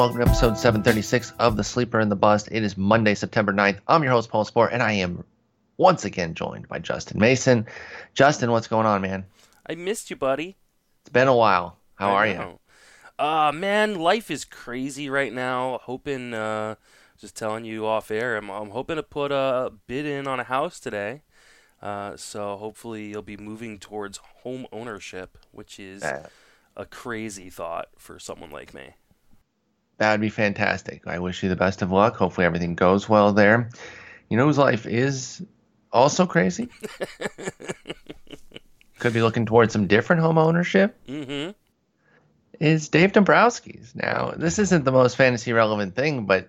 Welcome to episode 736 of The Sleeper and the Bust. It is Monday, September 9th. I'm your host, Paul Sporer, and I am once again joined by Justin Mason. Justin, what's going on, man? I missed you, buddy. It's been a while. How I are you? know. Uh man, life is crazy right now. Hoping uh just telling you off air, I'm, I'm hoping to put a bid in on a house today. Uh, so hopefully you'll be moving towards home ownership, which is Uh, a crazy thought for someone like me. That would be fantastic. I wish you the best of luck. Hopefully everything goes well there. You know whose life is also crazy? Could be looking towards some different home ownership. Mm-hmm. is Dave Dombrowski's. Now, this isn't the most fantasy relevant thing, but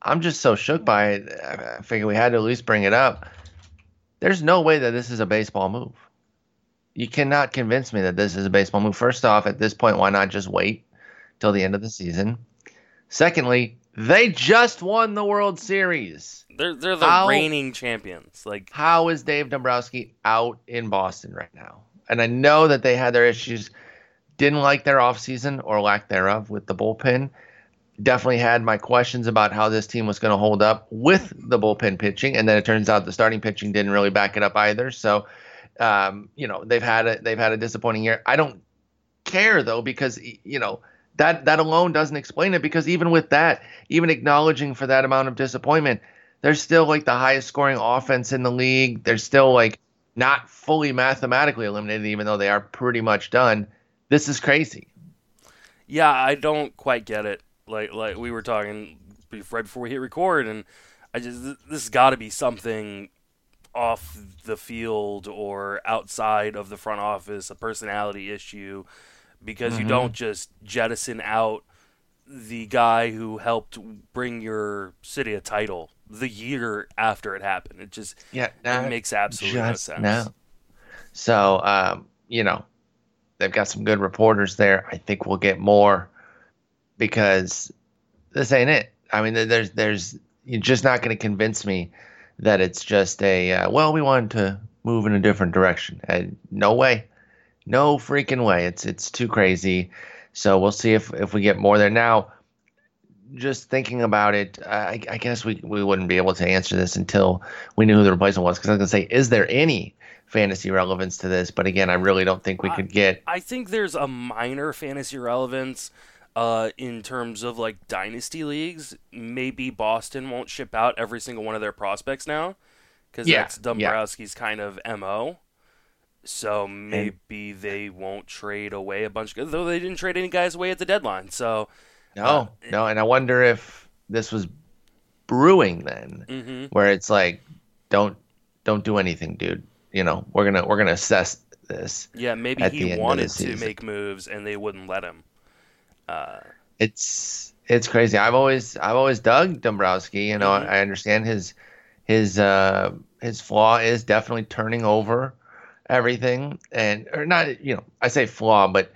I'm just so shook by it. I I figure we had to at least bring it up. There's no way that this is a baseball move. You cannot convince me that this is a baseball move. First off, at this point, why not just wait till the end of the season? Secondly, they just won the World Series. They're they're the How- reigning champions. Like How is Dave Dombrowski out in Boston right now? And I know that they had their issues, didn't like their offseason or lack thereof with the bullpen. Definitely had my questions about how this team was going to hold up with the bullpen pitching, and then it turns out the starting pitching didn't really back it up either. So, um, you know, they've had a they've had a disappointing year. I don't care though because you know that that alone doesn't explain it because even with that, even acknowledging for that amount of disappointment, they're still like the highest scoring offense in the league. They're still like not fully mathematically eliminated, even though they are pretty much done. This is crazy. Yeah, I don't quite get it. Like like we were talking right before we hit record, and I just this has got to be something off the field or outside of the front office, a personality issue, because you don't just jettison out the guy who helped bring your city a title the year after it happened. It just Yeah, it makes absolutely no sense. now. So, um, you know, they've got some good reporters there. I think we'll get more because this ain't it. I mean, there's, there's, you're just not going to convince me that it's just a, uh, well, we wanted to move in a different direction. Uh, no way, no freaking way. It's, it's too crazy. So we'll see if, if we get more there now. Just thinking about it, I, I guess we, we wouldn't be able to answer this until we knew who the replacement was. Because I was going to say, is there any fantasy relevance to this? But again, I really don't think we could get. I think there's a minor fantasy relevance uh, in terms of like dynasty leagues. Maybe Boston won't ship out every single one of their prospects now because Yeah, that's Dombrowski's kind of mo. So maybe they won't trade away a bunch of though they didn't trade any guys away at the deadline. So No, Uh, no, and I wonder if this was brewing then, mhm. where it's like, don't don't do anything, dude. You know, we're gonna we're gonna assess this. yeah, maybe he end of the wanted to make moves and they wouldn't let him. Uh, It's it's crazy. I've always I've always dug Dombrowski. You know, Mhm. I understand his his uh his flaw is definitely turning over everything, and or not. You know, I say flaw, but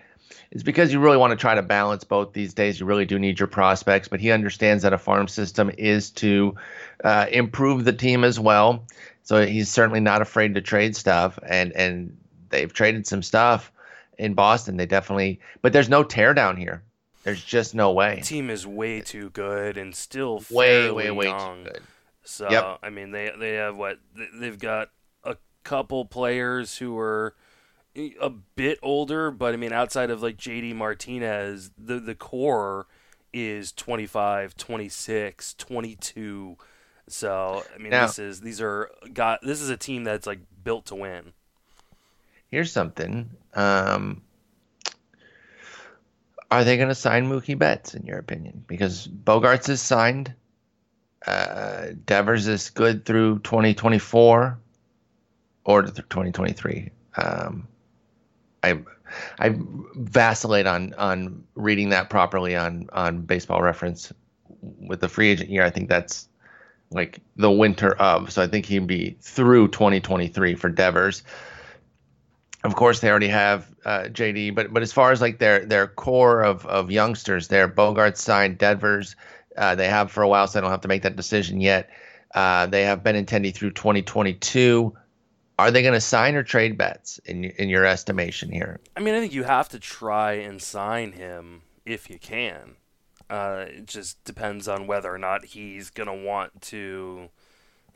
it's because you really want to try to balance both these days. You really do need your prospects, but he understands that a farm system is to uh, improve the team as well. So he's certainly not afraid to trade stuff, and and they've traded some stuff in Boston. They definitely, but there's no teardown here. There's just no way. team is way too good and still Way, way, way young. too good. So Yep. I mean, they they have what they've got couple players who are a bit older, but I mean, outside of like JD Martinez, the the core is 25, 26, 22. So I mean, Now- this is these are got this is a team that's like built to win. Here's something. Um, are they going to sign Mookie Betts, in your opinion? Because Bogaerts is signed. Uh, Devers is good through 2024 or th- 2023. Um, I I vacillate on on reading that properly on on Baseball Reference with the free agent year. I think that's like the winter of. So I think he'd be through 2023 for Devers. Of course, they already have uh, JD, but but as far as like their their core of of youngsters, their Bogaerts signed Devers, uh, they have for a while, so they don't have to make that decision yet. Uh, they have Benintendi through 2022. Are they going to sign or trade Betts in in your estimation here? I mean, I think you have to try and sign him if you can. Uh, it just depends on whether or not he's going to want to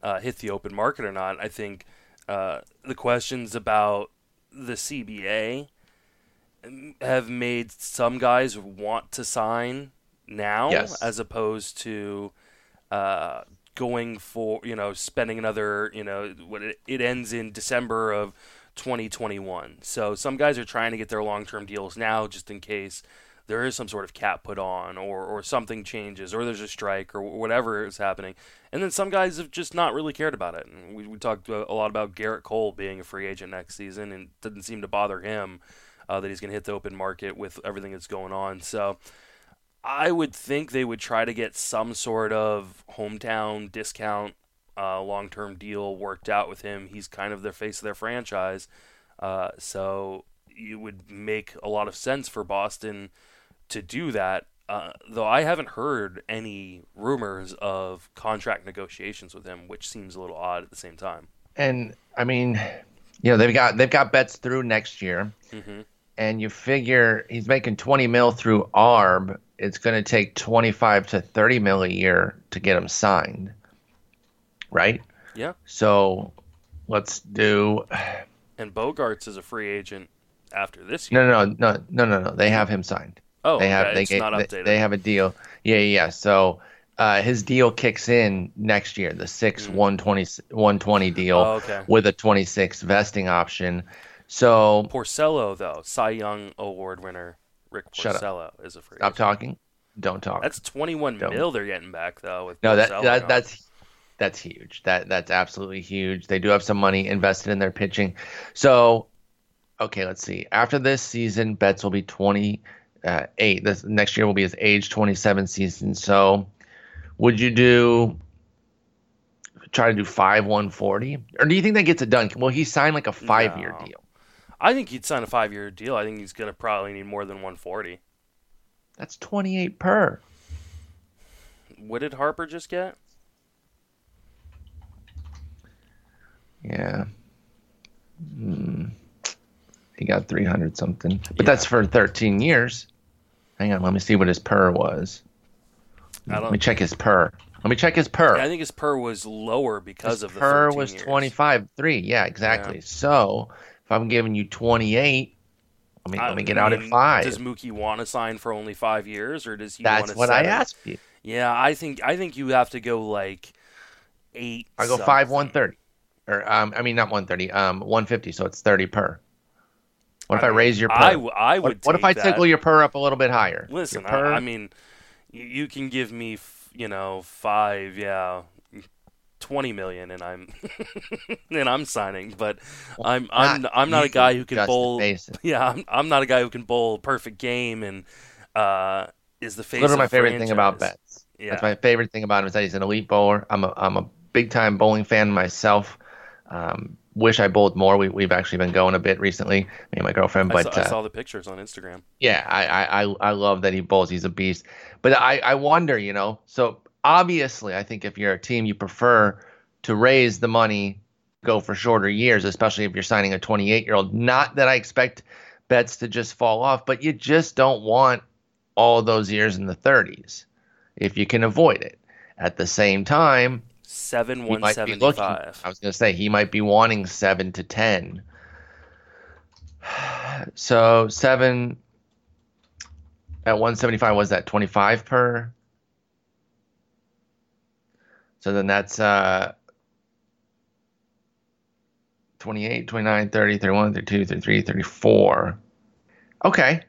uh, hit the open market or not. I think uh, the questions about the CBA have made some guys want to sign now Yes. as opposed to uh, going for you know spending another you know what it, ends in December of 2021. So some guys are trying to get their long-term deals now just in case there is some sort of cap put on or, or something changes or there's a strike or whatever is happening. And then some guys have just not really cared about it. And we, we talked a lot about Gerrit Cole being a free agent next season and it didn't seem to bother him uh, that he's going to hit the open market with everything that's going on. So I would think they would try to get some sort of hometown discount, uh, long term deal worked out with him. He's kind of the face of their franchise. Uh, so it would make a lot of sense for Boston to do that. Uh, though I haven't heard any rumors of contract negotiations with him, which seems a little odd at the same time. And I mean, you know, they've got they've got Betts through next year, hmm and you figure he's making 20 mil through ARB. It's going to take 25 to 30 mil a year to get him signed, right? Yeah. So let's do. And Bogaerts is a free agent after this year. No, no, no, no, no, no. They have him signed. Oh, they have they it's gave, not updated. they have a deal. Yeah, yeah. yeah. So uh, his deal kicks in next year, the six Mm. 120 120 deal Oh, okay. with a 26 vesting option. So Porcello, though, Cy Young Award winner Rick Porcello is a free stop agent. talking. Don't talk. That's 21 Don't. mil they're getting back though. With no, that, that that's that's huge. That that's absolutely huge. They do have some money invested in their pitching. So, okay, let's see. After this season, Betts will be 28. Uh, this next year will be his age 27 season. So, would you do try to do five 140, or do you think that gets it done? Well, he signed like a five year No. deal? I think he'd sign a five year deal. I think he's gonna probably need more than 140. That's 28 per. What did Harper just get? Yeah. Hmm. He got 300 something. But Yeah. that's for 13 years. Hang on, let me see what his per was. I Let me check his per. Let me check his per. I think his per was lower because his of the per 13 was years. 25 3. Yeah, exactly. So, if I'm giving you 28, let me I let me get out at 5. Does Mookie want to sign for only five years, or does he? That's want to what I asked you. Yeah, I think I think you have to go like eight. I go 5 130. Or um I mean not 130, um 150, so it's 30 per. What if I, raise your per? I, w- I what, would. what if I that. tickle your per up a little bit higher? Listen, I, I mean, you, you can give me, f- you know, five, yeah, twenty million, and I'm and I'm signing. But I'm I'm Not I'm not a guy who can bowl. Yeah, I'm I'm not a guy who can bowl a perfect game and uh, is the face. Literally my favorite thing about franchise. Betts. Yeah. That's my favorite thing about him is that he's an elite bowler. I'm a I'm a big time bowling fan myself. Um, wish I bowled more. We we've actually been going a bit recently, me and my girlfriend. I, But saw, I uh, saw the pictures on Instagram. yeah, I, I I I love that he bowls. He's a beast. But I I wonder, you know. So obviously, I think if you're a team, you prefer to raise the money, go for shorter years, especially if you're signing a 28 year old. Not that I expect Betts to just fall off, but you just don't want all those years in the 30s if you can avoid it. At the same time, Seven one seventy five. I was going to say he might be wanting seven to ten. So seven at 175 was that 25 per. So then that's uh 28, 29, 30, 31, 32, 33, 34. Okay.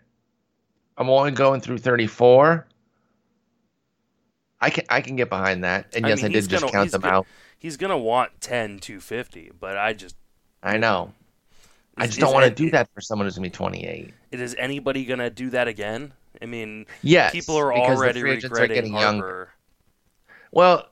I'm only going through 34. I can I can get behind that. And I yes, mean, I did just gonna- count them go- out. He's gonna want 10 250, but I just I know. I Is- just don't want to do that for someone who's gonna be 28. Is anybody gonna do that again? I mean, Yes, people are already regretting Harper. younger. Well,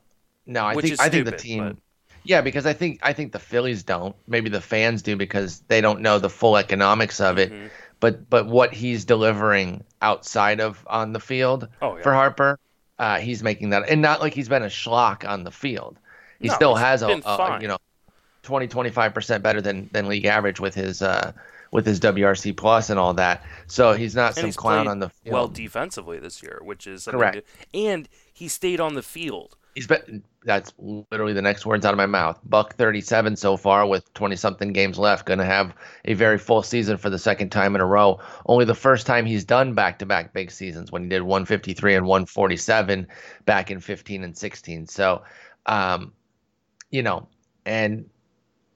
no, I think I think the team. but- Yeah, because I think I think the Phillies don't. Maybe the fans do because they don't know the full economics of it. Mhm. But but what he's delivering outside of on the field Oh yeah. for Harper, uh, he's making that, and not like he's been a schlock on the field. He No, still has a, a you know 20 25 percent better than than league average with his uh with his WRC plus and all that. So he's not And some he's clown on the field. well defensively this year, which is Correct. to- and he stayed on the field. He's been that's literally the next words out of my mouth. Buck 37 so far with 20 something games left. Going to have a very full season for the second time in a row. Only the first time he's done back to back big seasons when he did 153 and 147 back in 15 and 16. So, um, you know, and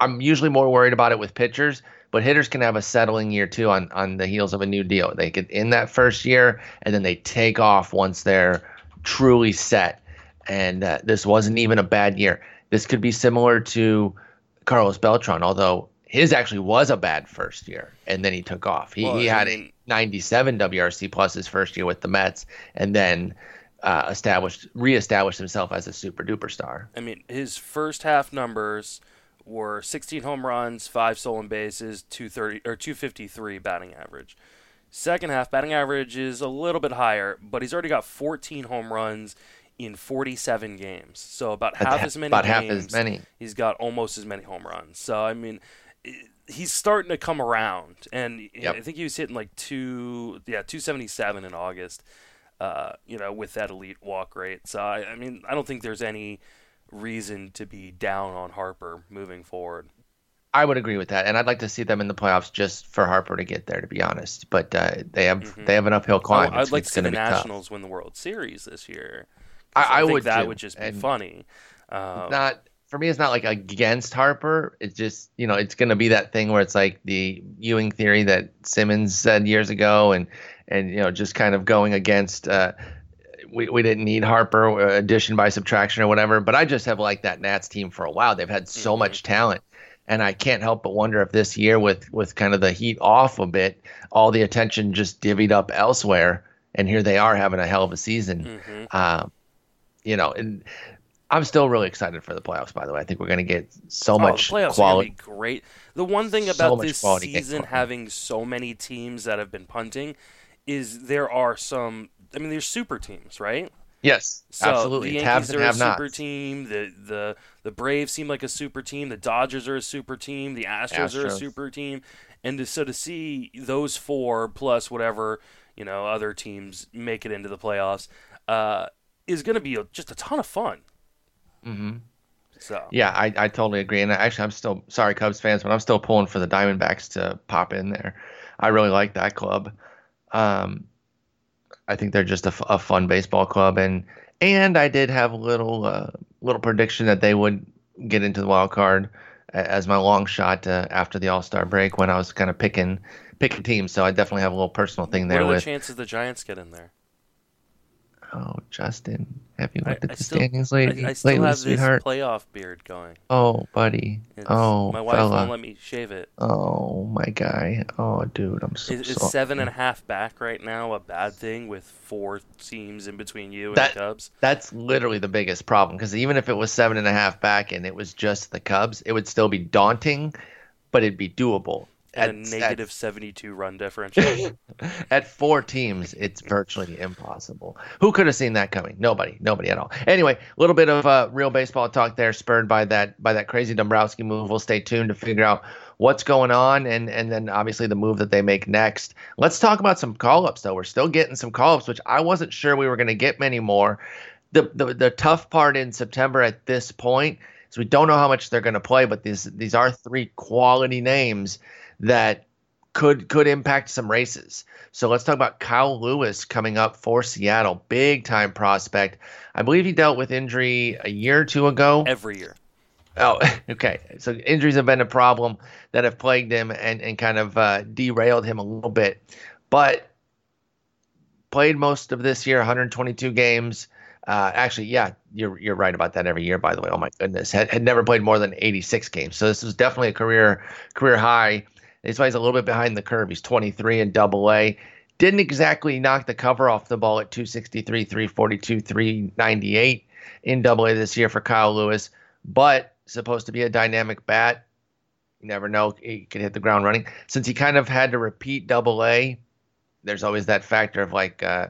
I'm usually more worried about it with pitchers. But hitters can have a settling year too on on the heels of a new deal. They get in that first year and then they take off once they're truly set and uh, this wasn't even a bad year. This could be similar to Carlos Beltran, although his actually was a bad first year, and then he took off. He, Well, he had a 97 WRC plus his first year with the Mets, and then uh, established reestablished himself as a super duper star. I mean, his first half numbers were 16 home runs, five stolen bases, 230 or 253 batting average. Second half batting average is a little bit higher, but he's already got 14 home runs in 47 games. So about half ha- as many about half games, as many. He's got almost as many home runs. So I mean, he's starting to come around, and Yep. I think he was hitting like two, yeah, 277 in August. Uh, you know, with that elite walk rate. So I, I mean, I don't think there's any reason to be down on Harper moving forward. I would agree with that, and I'd like to see them in the playoffs just for Harper to get there. To be honest, but uh, they have they have an uphill climb. I, would It's- like it's to see the gonna tough. Nationals win the World Series this year. I, I think would that too, would just be and- funny. Um, not for me it's not like against Harper. It's just, you know, it's gonna be that thing where it's like the Ewing theory that Simmons said years ago and and you know, just kind of going against uh we, we didn't need Harper uh, addition by subtraction or whatever, but I just have liked that Nats team for a while. They've had so Mhm. much talent. And I can't help but wonder if this year with with kind of the heat off a bit, all the attention just divvied up elsewhere and here they are having a hell of a season. mhm. Um, you know, and I'm still really excited for the playoffs. By the way, I think we're going to get so Oh, much the playoffs quality. are great. The one thing about much this season having so many teams that have been punting is there are some. I mean, there's super teams, right? Yes, So absolutely. the Yankees are a super nots. team. The the the Braves seem like a super team. The Dodgers are a super team. The Astros, are a super team. And to, so to see those four plus whatever you know other teams make it into the playoffs uh, is going to be a, just a ton of fun. hmm So Yeah, I, I totally agree. And actually, I'm still sorry, Cubs fans, but I'm still pulling for the Diamondbacks to pop in there. I really like that club. Um, I think they're just a, f- a fun baseball club, and and I did have a little uh, little prediction that they would get into the wild card as my long shot uh, after the All Star break when I was kind of picking picking teams. So I definitely have a little personal thing there. what are the with. chances the Giants get in there? Oh, Justin, have you I- looked at I the still- standings I, lately, I still lately have sweetheart? this playoff beard going. Oh, buddy. It's, oh, my wife fella. won't let me shave it. Oh, my guy. Oh, dude, I'm so Is, is seven and a half back right now a bad thing with four teams in between you and That- the Cubs? That's literally the biggest problem because even if it was seven and a half back and it was just the Cubs, it would still be daunting, but it'd be doable. And At- a negative 72 run differential. At four teams, it's virtually impossible. Who could have seen that coming? Nobody. Nobody at all. Anyway, a little bit of uh, real baseball talk there, spurred by that by that crazy Dombrowski move. We'll stay tuned to figure out what's going on, and and then obviously the move that they make next. Let's talk about some call ups though. We're still getting some call ups, which I wasn't sure we were going to get many more. The, the the tough part in September at this point is we don't know how much they're going to play, but these these are three quality names that could could impact some races. So let's talk about Kyle Lewis coming up for Seattle, big time prospect. I believe he dealt with injury a year or two ago. Every year. Oh, okay. So injuries have been a problem that have plagued him and, and kind of uh, derailed him a little bit. But played most of this year, 122 games. Uh, actually, yeah, you're you're right about that every year. By the way, oh my goodness, had, had never played more than 86 games. So this was definitely a career career high. This why he's a little bit behind the curve. He's 23 in Double A. Didn't exactly knock the cover off the ball at 263, 342, 398 in Double A this year for Kyle Lewis, but supposed to be a dynamic bat. You never know; he could hit the ground running. Since he kind of had to repeat Double A, there's always that factor of like, uh,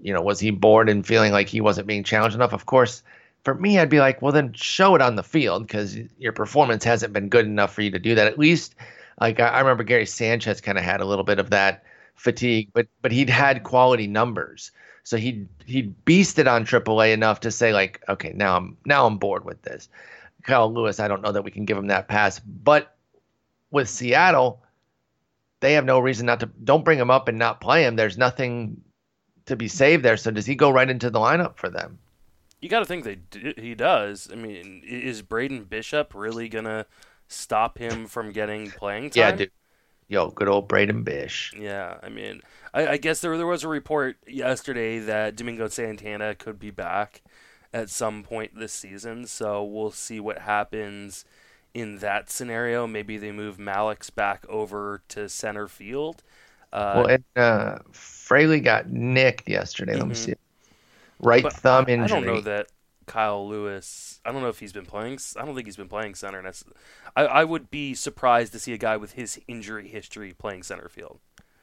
you know, was he bored and feeling like he wasn't being challenged enough? Of course, for me, I'd be like, well, then show it on the field because your performance hasn't been good enough for you to do that. At least Like I, I remember Gary Sanchez kind of had a little bit of that fatigue, but but he'd had quality numbers. So he he beasted on AAA enough to say like, okay, now I'm now I'm bored with this. Kyle Lewis, I don't know that we can give him that pass, but with Seattle, they have no reason not to. Don't bring him up and not play him. There's nothing to be saved there. So does he go right into the lineup for them? You got to think that he does. I mean, is Braden Bishop really gonna stop him from getting playing time? Yeah, dude. Yo, good old Braden Bish. Yeah, I mean, I, I guess there there was a report yesterday that Domingo Santana could be back at some point this season. So we'll see what happens in that scenario. Maybe they move Mallex back over to center field. Uh, well, and uh, Fraley got nicked yesterday. Mm-hmm. Let me mm-hmm. see. Right but thumb injury. I don't know that Kyle Lewis. I don't know if he's been playing. I don't think he's been playing center. I, I would be surprised to see a guy with his injury history playing center field.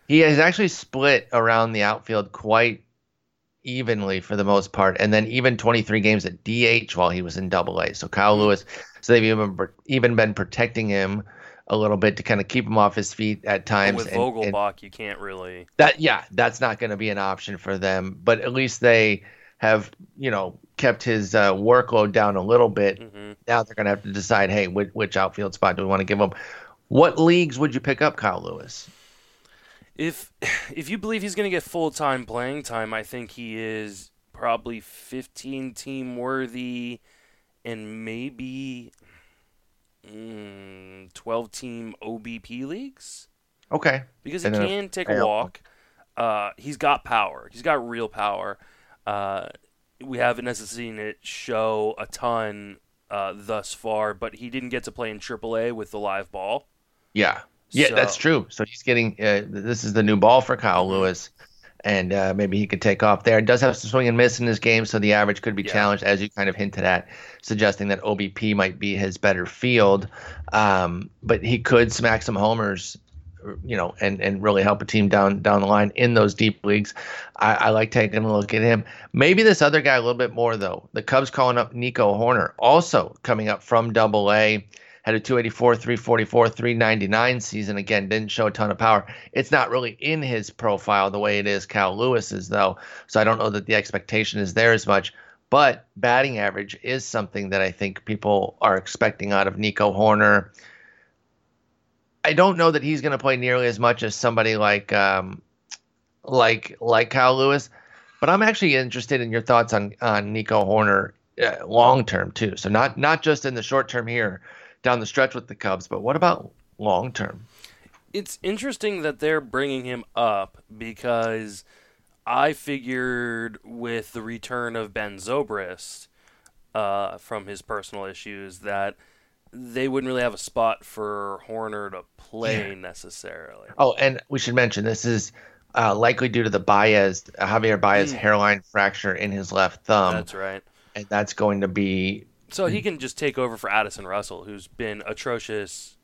He has actually split around the outfield quite evenly for the most part, and then even 23 games at DH while he was in Double A. So Kyle mm-hmm. Lewis. So they've even even been protecting him a little bit to kind of keep him off his feet at times. With and, Vogelbach, and you can't really. That yeah, that's not going to be an option for them. But at least they have you know kept his uh, workload down a little bit. Mm-hmm. Now they're going to have to decide, hey, which, which outfield spot do we want to give him? What leagues would you pick up Kyle Lewis? If if you believe he's going to get full time playing time, I think he is probably 15 team worthy and maybe mm, 12 team OBP leagues. Okay. Because he can take a walk. Uh, he's got power. He's got real power. Uh, we haven't necessarily seen it show a ton uh, thus far, but he didn't get to play in AAA with the live ball. Yeah. Yeah, so, that's true. So he's getting uh, this is the new ball for Kyle. Lewis, and uh, maybe he could take off there. It does have some swing and miss in his game, so the average could be yeah. challenged, as you kind of hinted at, suggesting that OBP might be his better field. Um, but he could smack some homers you know, and and really help a team down down the line in those deep leagues. I, I, like taking a look at him. Maybe this other guy a little bit more though. The Cubs calling up Nico Hoerner, also coming up from Double A. Had a 284, 344, 399 season. Again, didn't show a ton of power. It's not really in his profile the way it is Kyle Lewis's, though. So I don't know that the expectation is there as much. But batting average is something that I think people are expecting out of Nico Hoerner. I don't know that he's going to play nearly as much as somebody like um, like like Kyle Lewis, but I'm actually interested in your thoughts on on Nico Hoerner uh, long term too. So not not just in the short term here down the stretch with the Cubs, but what about long term? It's interesting that they're bringing him up because I figured with the return of Ben Zobrist uh, from his personal issues that they wouldn't really have a spot for Hoerner to play yeah. necessarily. Oh, and we should mention this is uh, likely due to the Baez Javier Baez mm. hairline fracture in his left thumb. That's right, and that's going to be so he can just take over for Addison Russell, who's been atrocious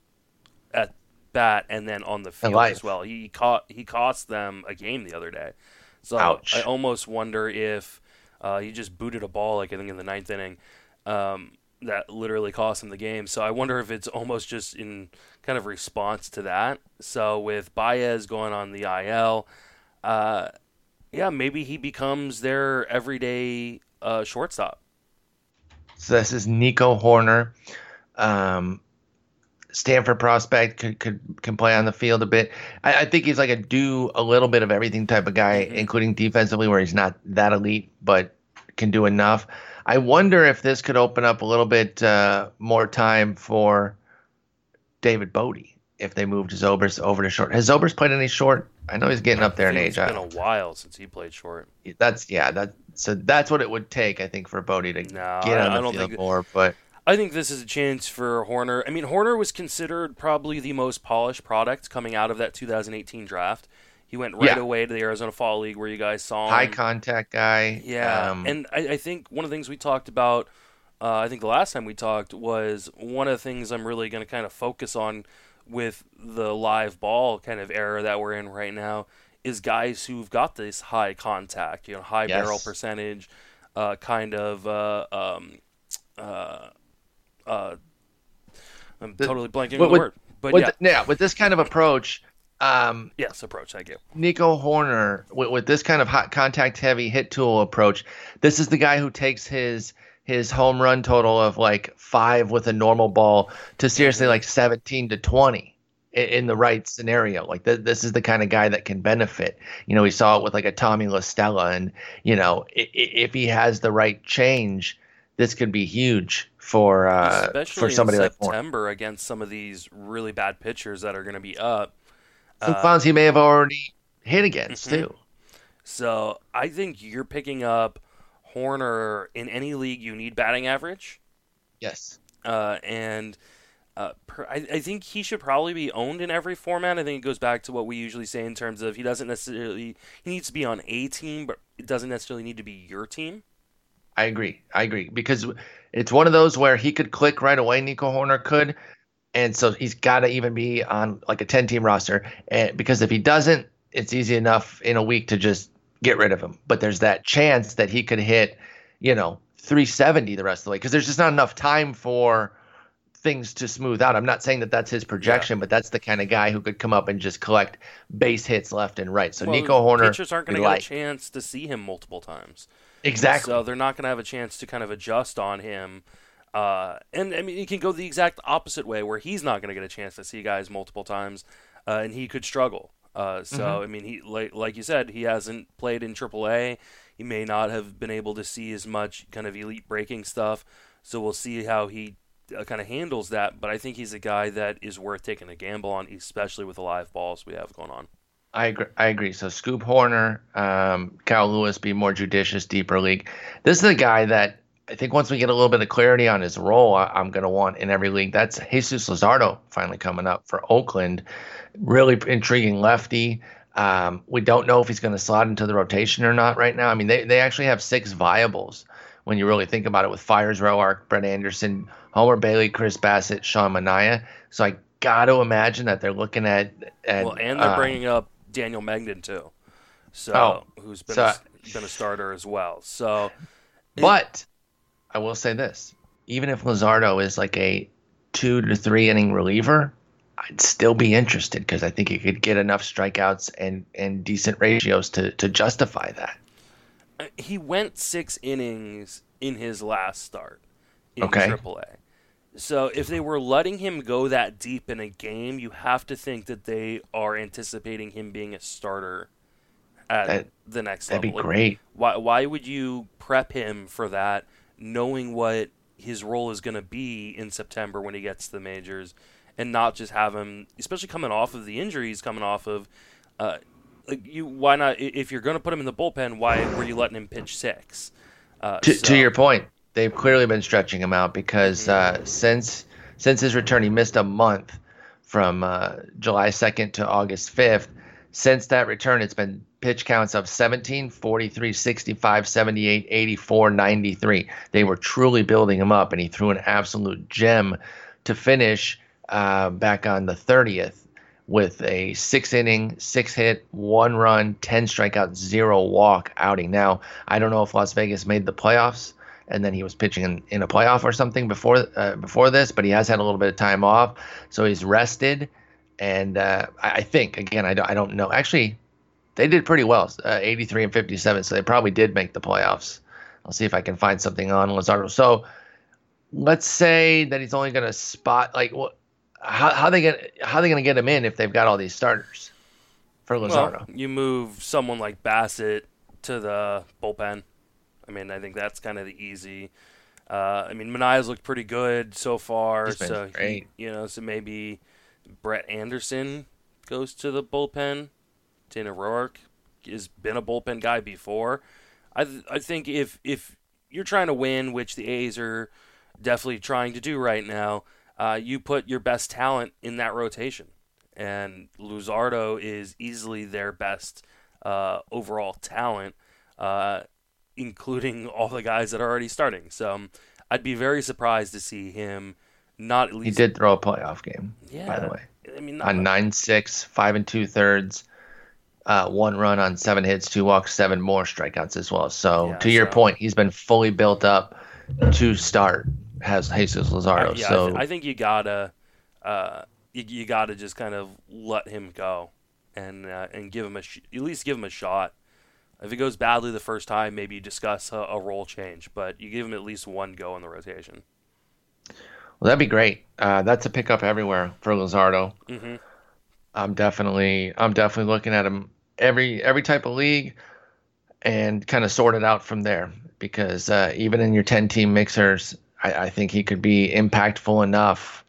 at bat and then on the field as well. He caught he cost them a game the other day. So Ouch. I almost wonder if uh, he just booted a ball like I think in the ninth inning. Um, that literally cost him the game. So I wonder if it's almost just in kind of response to that. So with Baez going on the IL, uh, yeah, maybe he becomes their everyday uh, shortstop. So this is Nico Hoerner, Um, Stanford prospect could, could can play on the field a bit. I, I, think he's like a do a little bit of everything type of guy, mm-hmm. including defensively, where he's not that elite but can do enough. I wonder if this could open up a little bit uh, more time for David Bote if they moved Zobrist over to short. Has Zobrist played any short? I know he's getting up there in age. It's been a while since he played short. That's yeah. That so that's what it would take, I think, for Bote to no, get on the field more. But I think this is a chance for Hoerner. I mean, Hoerner was considered probably the most polished product coming out of that 2018 draft. He went right yeah. away to the Arizona Fall League where you guys saw him. High contact guy. Yeah, um, and I, I, think one of the things we talked about, uh, I think the last time we talked was one of the things I'm really going to kind of focus on with the live ball kind of era that we're in right now is guys who've got this high contact, you know, high yes. barrel percentage, uh, kind of. Uh, um, uh, uh, I'm the, totally blanking on the word but with yeah, yeah, with this kind of approach, um, yes, approach. Thank you. Nico Hoerner with, with this kind of hot contact heavy hit tool approach. This is the guy who takes his his home run total of like five with a normal ball to seriously like 17 to 20 in, in the right scenario. Like th- this is the kind of guy that can benefit. You know, we saw it with like a Tommy La Stella, and you know, i- i- if he has the right change, this could be huge for uh, Especially for somebody in like Hoerner. September against some of these really bad pitchers that are going to be up. Some Uh, clowns he may have already hit against Mhm. too. So I think you're picking up Hoerner in any league you need batting average. Yes. uh, and uh, per, I, I think he should probably be owned in every format. I think it goes back to what we usually say in terms of he doesn't necessarily he needs to be on a team, but it doesn't necessarily need to be your team. I agree. I agree because it's one of those where he could click right away. Nico Hoerner could, and so he's got to even be on like a ten team roster. And because if he doesn't, it's easy enough in a week to just get rid of him. But there's that chance that he could hit, you know, 370 the rest of the way because there's just not enough time for things to smooth out. I'm not saying that that's his projection, but that's the kind of guy who could come up and just collect base hits left and right. So Well, Nico Hoerner, pitchers aren't going to get like. a chance to see him multiple times. exactly. So they're not going to have a chance to kind of adjust on him. Uh, and I mean, it can go the exact opposite way, where he's not going to get a chance to see guys multiple times, uh, and he could struggle. Uh, so Mm-hmm. I mean, he like like you said, he hasn't played in AAA. He may not have been able to see as much kind of elite breaking stuff. So we'll see how he uh, kind of handles that. But I think he's a guy that is worth taking a gamble on, especially with the live balls we have going on. I agree. I agree. So Scoop Hoerner, um, Kyle Lewis, be more judicious, deeper league. This is a guy that I think once we get a little bit of clarity on his role, I, I'm going to want in every league. That's Jesus Luzardo finally coming up for Oakland. Really intriguing lefty. Um, we don't know if he's going to slot into the rotation or not right now. I mean, they, they actually have six viables when you really think about it with Fiers, Roark, Brett Anderson, Homer Bailey, Chris Bassitt, Sean Manaea. So I got to imagine that they're looking at. at well, and they're uh, bringing up Daniel Mengden too, so Oh, who's been so- a, been a starter as well. So But I will say this: even if Luzardo is like a two to three inning reliever, I'd still be interested because I think he could get enough strikeouts and and decent ratios to to justify that. uh, he went six innings in his last start in Okay. AAA. So if they were letting him go that deep in a game, you have to think that they are anticipating him being a starter at That- the next level. That'd be Like, great. Why why would you prep him for that, knowing what his role is going to be in September when he gets to the majors, and not just have him, especially coming off of the injuries, coming off of, uh, like you. Why not? If you're going to put him in the bullpen, why were you letting him pitch six? Uh, To, so- to your point, they've clearly been stretching him out because uh, since since his return, he missed a month from uh, July 2nd to August 5th. Since that return, it's been pitch counts of 17, 43, 65, 78, 84, 93. They were truly building him up, and he threw an absolute gem to finish uh, back on the 30th with a six inning, six hit, one run, 10 strikeout, zero walk outing. Now, I don't know if Las Vegas made the playoffs and then he was pitching in, in a playoff or something before uh, before this, but he has had a little bit of time off, so he's rested. And uh, I, I think again, I don't, I don't know. Actually, they did pretty well, uh, 83 and 57, so they probably did make the playoffs. I'll see if I can find something on Luzardo. So let's say that he's only going to spot like what how how they get how they going to get him in if they've got all these starters for Luzardo. Well, you move someone like Bassitt to the bullpen. I mean, I think that's kind of the easy. Uh, I mean, Manaea's looked pretty good so far, so he- you know, so maybe Brett Anderson goes to the bullpen. Tanner Roark has been a bullpen guy before. I th- I think if if you're trying to win, which the A's are definitely trying to do right now, uh, you put your best talent in that rotation and Luzardo is easily their best uh, overall talent, uh, including all the guys that are already starting. So um, I'd be very surprised to see him not at He did throw a playoff game, yeah, by the way. I mean, not, on nine six, five and two thirds, uh, one run on seven hits, two walks, seven more strikeouts as well. So Yeah, to your so- point, he's been fully built up to start. Has Jesus Luzardo. yeah, I, so th- I think you gotta uh, you, you got to just kind of let him go and uh, and give him a sh- at least give him a shot. If it goes badly the first time, maybe you discuss a, a role change, but you give him at least one go in the rotation. Well, that'd be great. Uh, that's a pickup everywhere for Luzardo. hmm I'm definitely I'm definitely looking at him every every type of league and kind of sort it out from there because uh, even in your 10 team mixers, I, I think he could be impactful enough,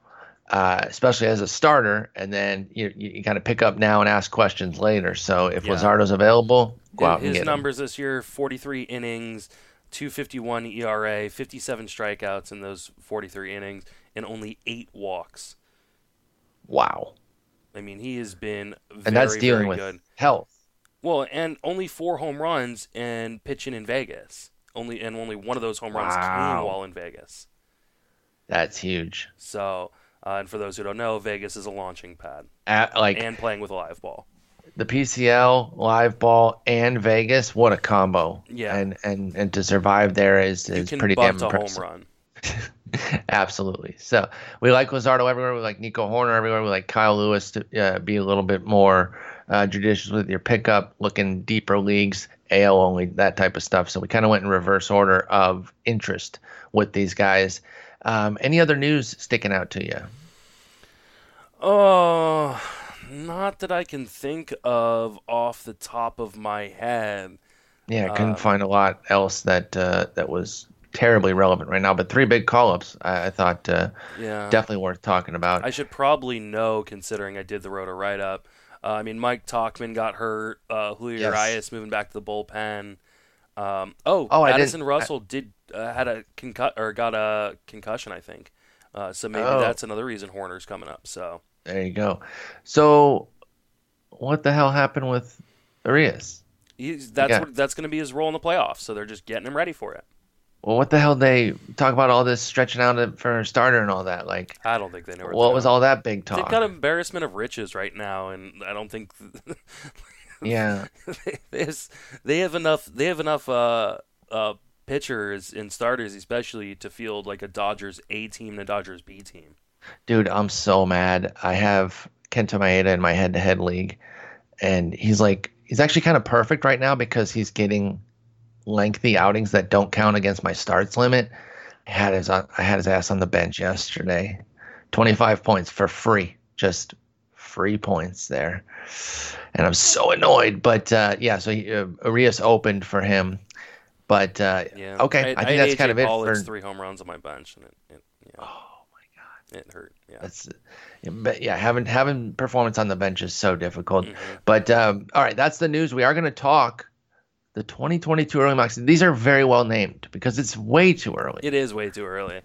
uh, especially as a starter. And then you, you, you kind of pick up now and ask questions later. So if Yeah. Luzardo's available, go out and His get him. numbers this year: 43 innings, 251 ERA, 57 strikeouts in those 43 innings, and only eight walks. Wow. I mean, he has been very, And that's dealing with good. health. Well, and only four home runs and pitching in Vegas. Only and only one of those home runs came while in Vegas. That's huge. So, uh, and for those who don't know, Vegas is a launching pad At, like and playing with a live ball. the PCL, live ball, and Vegas, what a combo! Yeah. and and and to survive there is is pretty damn a home impressive. run. Absolutely. So we like Luzardo everywhere. We like Nico Hoerner everywhere. We like Kyle Lewis to uh, be a little bit more uh, judicious with your pickup, looking deeper leagues, AL only, that type of stuff. So we kind of went in reverse order of interest with these guys. Um, any other news sticking out to you? Oh, not that I can think of off the top of my head. Yeah, I couldn't Um, find a lot else that uh, that was terribly relevant right now. But three big call-ups, I, I thought uh, Yeah. definitely worth talking about. I should probably know considering I did the Roto write up. Uh, I mean, Mike Tauchman got hurt. Uh, Julio Yes. Urias moving back to the bullpen. Um, oh, Oh, I Addison Russell did uh, had a concu- or got a concussion, I think. Uh, so maybe Oh. that's another reason Hoerner's coming up. So There you go. So, what the hell happened with Urias? he's that's Yeah. what, that's going to be his role in the playoffs. So they're just getting him ready for it. Well, what the hell they talk about all this stretching out for a starter and all that? Like, I don't think they know. Where what was all that big talk? They've got embarrassment of riches right now, and I don't think Yeah, they have, they have enough. They have enough uh, uh, pitchers and starters, especially to field like a Dodgers A team and a Dodgers B team. dude, I'm so mad. I have Kenta Maeda in my head-to-head league, and he's like, he's actually kind of perfect right now because he's getting lengthy outings that don't count against my starts limit. I had his I had his ass on the bench yesterday. 25 points for free. Just free points there. And I'm so annoyed, but uh, yeah, so he, uh, Urias opened for him. But uh, Yeah. okay, I, I, think had that's kind AJ of it Pollock's for three home runs on my bench, and it, it yeah, Oh my god. it hurt. Yeah. That's but yeah, having having performance on the bench is so difficult. Mhm. But um, all right, that's the news. We are going to talk the 2022 early mocks. These are very well named because it's way too early. It is way too early,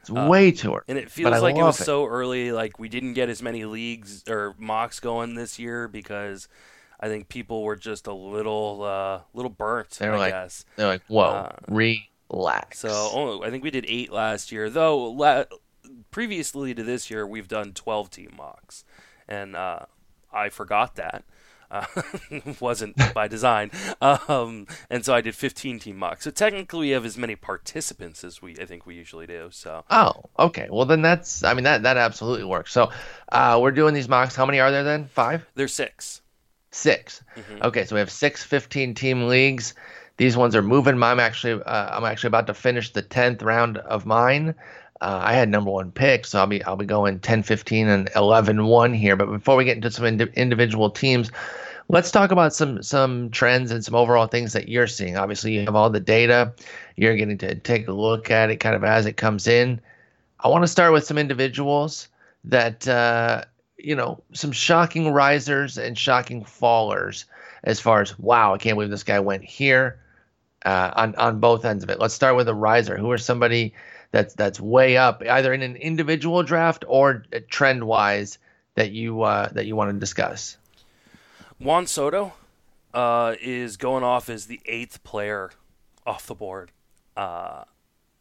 It's way too early. and it feels like it was it. so early. Like we didn't get as many leagues or mocks going this year because I think people were just a little uh, little burnt. They were I like, guess. They're like, whoa, Uh, relax. So oh, I think we did eight last year, though. La- previously to this year, we've done twelve team mocks, and uh, I forgot that. Uh, wasn't by design, um, and so I did 15 team mocks. So technically, we have as many participants as we I think we usually do. So Oh, okay. Well, then that's. I mean, that that absolutely works. So, uh, we're doing these mocks. How many are there then? Five, there's six. 6 Mhm. Okay, so we have six 15 team leagues. These ones are moving. I'm actually. Uh, I'm actually about to finish the tenth round of mine. Uh, I had number one pick, so I'll be I'll be going 10, 15, and 11, 1 here. But before we get into some indi- individual teams, let's talk about some some trends and some overall things that you're seeing. Obviously, you have all the data. You're getting to take a look at it kind of as it comes in. I want to start with some individuals that uh, you know some shocking risers and shocking fallers as far as wow, I can't believe this guy went here uh, on on both ends of it. Let's start with a riser. Who are somebody that's that's way up, either in an individual draft or trend wise that you uh, that you want to discuss? Juan Soto uh, is going off as the eighth player off the board. Uh,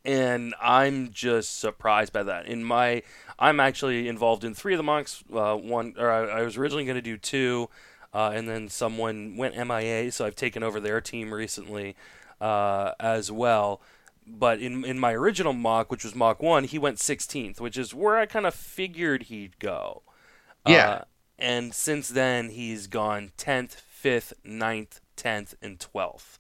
and I'm just surprised by that. In my, I'm actually involved in three of the mocks. Uh, one, or I, I was originally going to do two, uh, and then someone went MIA, so I've taken over their team recently uh, as well. But in in my original mock, which was mock one, he went 16th, which is where I kind of figured he'd go. Yeah. Uh, and since then, he's gone 10th, 5th, 9th, 10th, and 12th,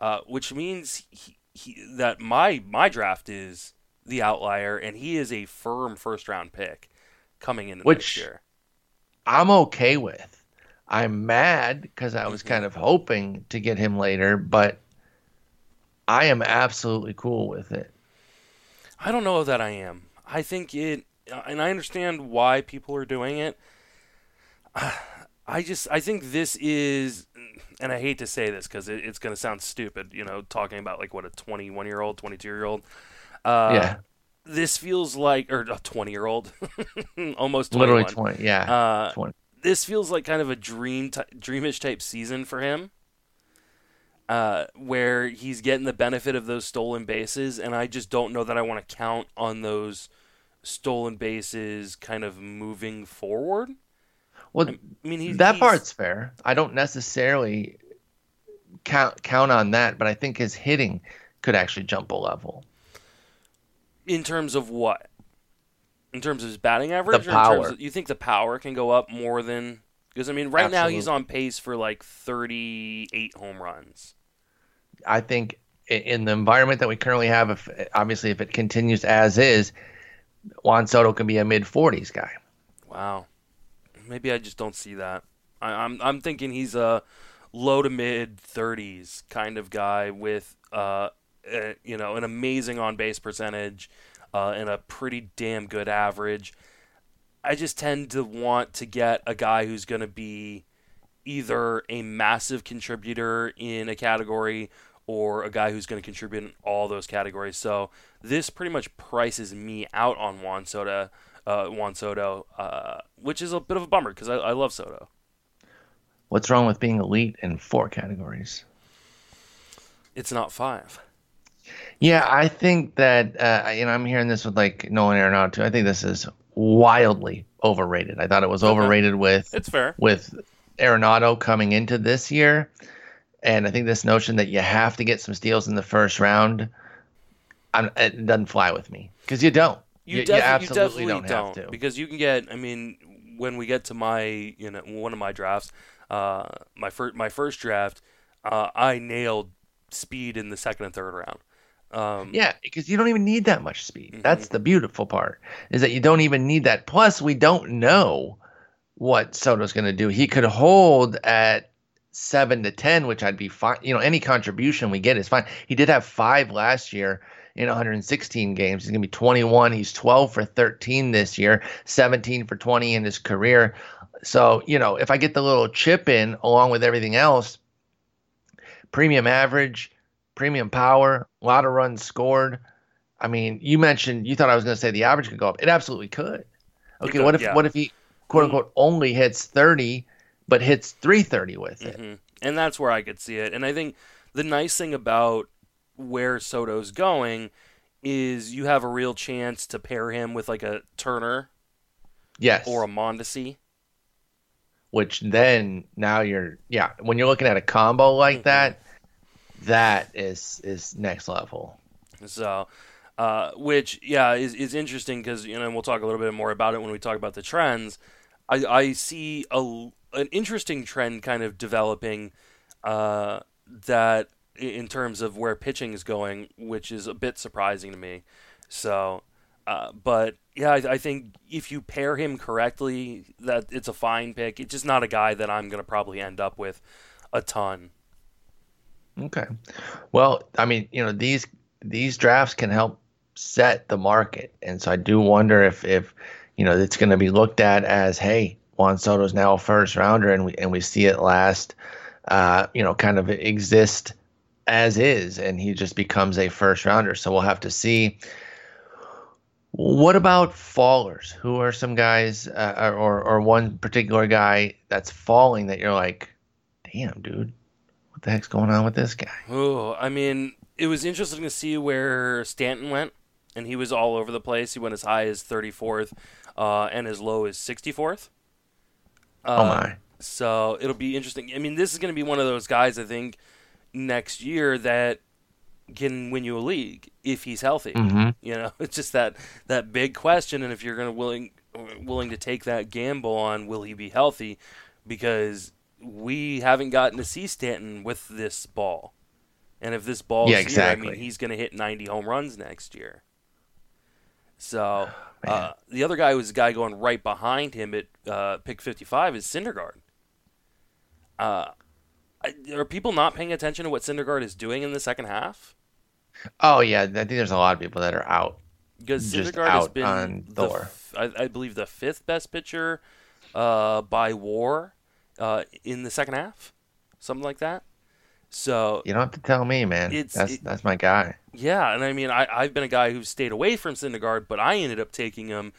uh, which means he, he, that my my draft is the outlier, and he is a firm first round pick coming into Which- next year. I'm okay with. I'm mad because I was Mhm. kind of hoping to get him later, but I am absolutely cool with it. I don't know that I am. I think it, and I understand why people are doing it. I just, I think this is, and I hate to say this because it, it's going to sound stupid, you know, talking about like what a 21 year old, 22 year old. Uh, yeah, This feels like, or a 20 year old, almost 21. literally 20. Yeah, Uh, 20. this feels like kind of a dream, ty- dreamish type season for him, uh, where he's getting the benefit of those stolen bases, and I just don't know that I want to count on those stolen bases kind of moving forward. Well, I mean, he, that he's- part's fair. I don't necessarily count count on that, but I think his hitting could actually jump a level. in terms of what? In terms of his batting average, or in power. terms of, you think the power can go up more than? Because I mean, right now he's on pace for like thirty-eight home runs. I think in the environment that we currently have, if obviously if it continues as is, Juan Soto can be a mid 40s guy. Wow. Maybe I just don't see that. I, I'm I'm thinking he's a low to mid 30s kind of guy with uh, uh you know an amazing on base percentage uh, and a pretty damn good average. I just tend to want to get a guy who's going to be either a massive contributor in a category or a guy who's going to contribute in all those categories. So this pretty much prices me out on Juan Soto, uh, Juan Soto, uh, which is a bit of a bummer because I, I love Soto. What's wrong with being elite in four categories? It's not five. Yeah, I think that uh, you know I'm hearing this with like Nolan Arenado too. I think this is wildly overrated. I thought it was Okay. overrated with It's fair. with Arenado coming into this year, and I think this notion that you have to get some steals in the first round, I'm, it doesn't fly with me because you don't. You, you, defi- you absolutely definitely don't, don't, have to. because you can get. I mean, when we get to my, you know, one of my drafts, uh, my first my first draft, uh, I nailed speed in the second and third round. Um, Yeah, because you don't even need that much speed. Mhm. That's the beautiful part is that you don't even need that. Plus, we don't know what Soto's going to do. He could hold at seven to ten, which I'd be fine. You know, any contribution we get is fine. He did have five last year in 116 games. He's going to be 21. He's 12 for 13 this year, 17 for 20 in his career. So, you know, if I get the little chip in along with everything else, premium average, premium power, a lot of runs scored. I mean, you mentioned you thought I was going to say the average could go up. It absolutely could. Okay, could, what if yeah. what if he quote unquote only hits 30 but hits 330 with it? hmm And that's where I could see it. And I think the nice thing about where Soto's going is you have a real chance to pair him with like a Turner Yes. or a Mondesi. which then now you're yeah, when you're looking at a combo like Mhm. that, that is is next level. So, uh, which yeah is is interesting because you know and we'll talk a little bit more about it when we talk about the trends. I I see a an interesting trend kind of developing uh, that in terms of where pitching is going, which is a bit surprising to me. So, uh, but yeah, I, I think if you pair him correctly, that it's a fine pick. It's just not a guy that I'm going to probably end up with a ton. Okay. Well, I mean, you know, these these drafts can help set the market. And so I do wonder if if you know, it's going to be looked at as, hey, Juan Soto's now a first rounder and we and we see it last uh, you know, kind of exist as is and he just becomes a first rounder. So we'll have to see what about fallers? Who are some guys, uh, or or one particular guy that's falling that you're like, damn, dude, what the heck's going on with this guy? Oh, I mean, it was interesting to see where Stanton went, and he was all over the place. He went as high as 34th, uh, and as low as 64th. Uh, oh my, So it'll be interesting. I mean, this is going to be one of those guys I think next year that can win you a league if he's healthy. hmm You know, it's just that that big question, and if you're going to willing willing to take that gamble on will he be healthy because we haven't gotten to see Stanton with this ball. And if this ball Yeah, is here, I mean, he's going to hit 90 home runs next year. So Oh, uh, the other guy was a guy going right behind him at uh, pick 55 is Syndergaard. Uh, are people not paying attention to what Syndergaard is doing in the second half? Oh yeah, I think there's a lot of people that are out. Because Syndergaard has been on the Thor. f- I, I believe the fifth best pitcher uh, by WAR uh, in the second half, something like that. So You don't have to tell me, man. It's- that's it- that's my guy. yeah, and I mean I, I've been a guy who's stayed away from Syndergaard, but I ended up taking him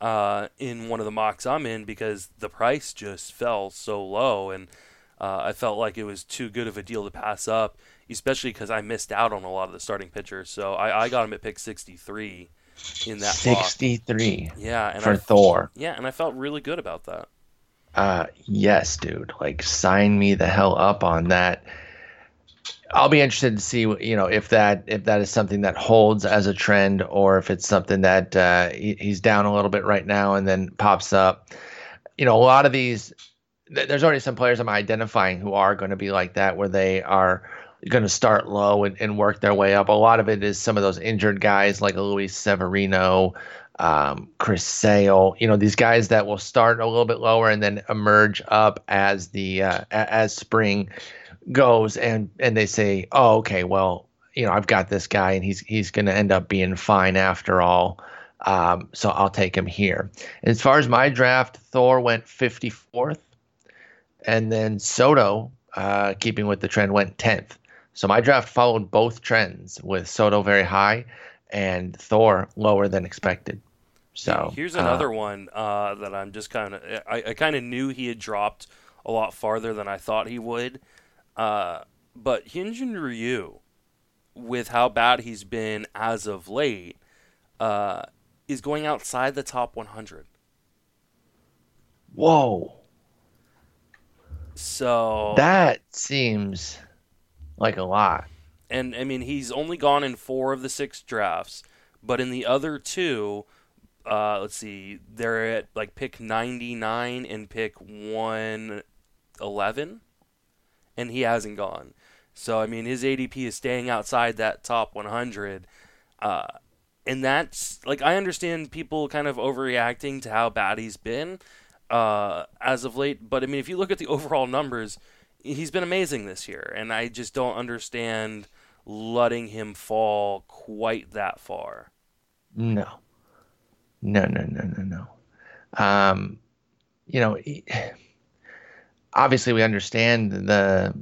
uh, in one of the mocks I'm in because the price just fell so low, and uh, I felt like it was too good of a deal to pass up, especially because I missed out on a lot of the starting pitchers. So I, I got him at pick 63 in that mock. Sixty-three Yeah, and for I, Thor. yeah, and I felt really good about that. Uh, yes, dude. Like, sign me the hell up on that. I'll be interested to see, you know, if that if that is something that holds as a trend, or if it's something that uh, he, he's down a little bit right now and then pops up. You know, a lot of these. th- There's already some players I'm identifying who are going to be like that, where they are going to start low and, and work their way up. A lot of it is some of those injured guys like Luis Severino, um, Chris Sale, you know, these guys that will start a little bit lower and then emerge up as the uh, as spring goes, and and they say, oh, okay, well, you know, I've got this guy, and he's he's going to end up being fine after all. Um, so I'll take him here. As far as my draft, Thor went 54th, and then Soto, uh, keeping with the trend, went 10th. So my draft followed both trends, with Soto very high and Thor lower than expected. So here's uh, another one uh, that I'm just kind of I, I kind of knew he had dropped a lot farther than I thought he would, uh, but Hyunjin Ryu, with how bad he's been as of late, uh, is going outside the top 100. Whoa, So that seems like a lot. and I mean he's only gone in four of the six drafts, but in the other two, uh, let's see, they're at like pick ninety nine and pick one eleven, and he hasn't gone. So I mean his ADP is staying outside that top one hundred, uh, and that's like I understand people kind of overreacting to how bad he's been uh, as of late, but I mean if you look at the overall numbers he's been amazing this year, and I just don't understand letting him fall quite that far. No, no, no, no, no, no. Um, you know, he- obviously we understand the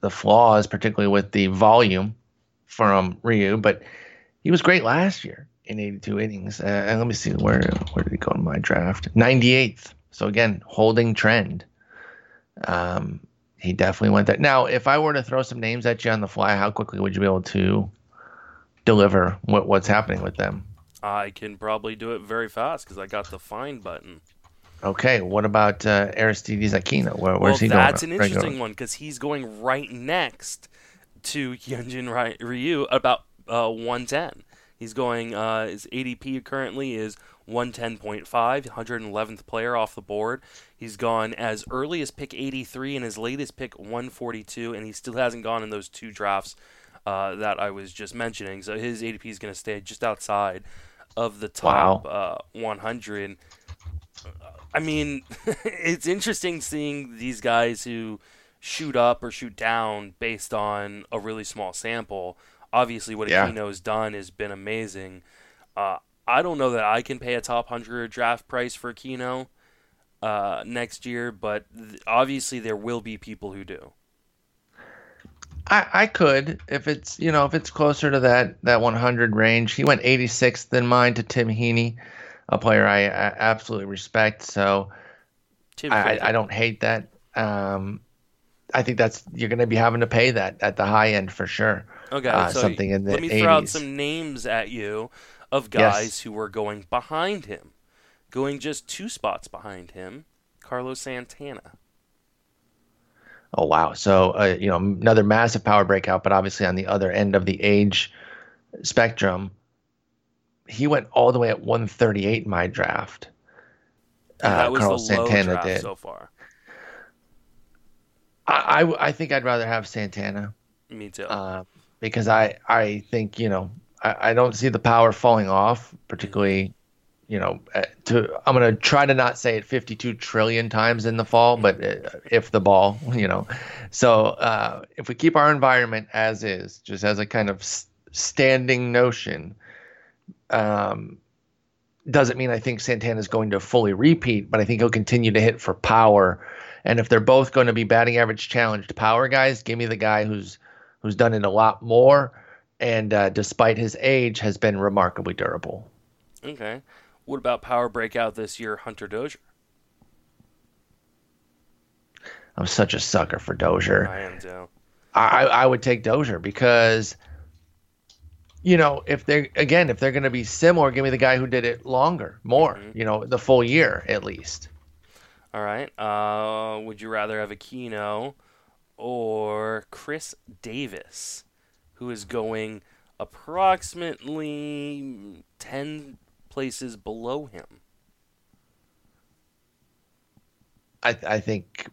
the flaws, particularly with the volume from Ryu, but he was great last year in 82 innings. Uh, and let me see where where did he go in my draft? 98th. So again, holding trend. Um, he definitely went there. Now, if I were to throw some names at you on the fly, how quickly would you be able to deliver what, what's happening with them? I can probably do it very fast because I got the find button. Okay, what about uh, Aristides Aquino? Where, Well, where's he that's going? an interesting one because he's going right next to Hyunjin Ry- Ryu about uh, 110. He's going, uh, his ADP currently is 110.5, 111th player off the board. He's gone as early as pick 83 and his latest pick 142, and he still hasn't gone in those two drafts uh, that I was just mentioning. So his ADP is going to stay just outside of the top uh, 100. I mean, it's interesting seeing these guys who shoot up or shoot down based on a really small sample. Obviously, what Yeah. Aquino's done has been amazing. Uh, I don't know that I can pay a top 100 draft price for Aquino uh, next year, but th- obviously there will be people who do. I, I could if it's you know if it's closer to that that 100 range. He went 86th in mine to Tim Heaney, a player I, I absolutely respect. So I, I, don't hate that. Um, I think that's you're going to be having to pay that at the high end for sure. Okay, uh, so something in the let me throw out some names at you of Yes. guys who were going behind him, going just two spots behind him. Carlos Santana. Oh wow! So uh, you know another massive power breakout, but obviously on the other end of the age spectrum, he went all the way at 138 in my draft. uh, that was Carlos the low Santana draft did. so far. I, I I think I'd rather have Santana Me too. uh, because I I think you know I, I don't see the power falling off particularly. You know, uh, to I'm gonna try to not say it 52 trillion times in the fall, but uh, if the ball, you know, so uh, if we keep our environment as is, just as a kind of standing notion, um, doesn't mean I think Santana's going to fully repeat, but I think he'll continue to hit for power. And if they're both going to be batting average challenged power guys, give me the guy who's who's done it a lot more, and uh, despite his age, has been remarkably durable. okay. What about power breakout this year, Hunter Dozier? I'm such a sucker for Dozier. I am too. I, I would take Dozier because, you know, if they're again, if they're going to be similar, give me the guy who did it longer, more, you know, the full year at least. All right. Uh, would you rather have Aquino or Chris Davis, who is going approximately 10 places below him? I, I think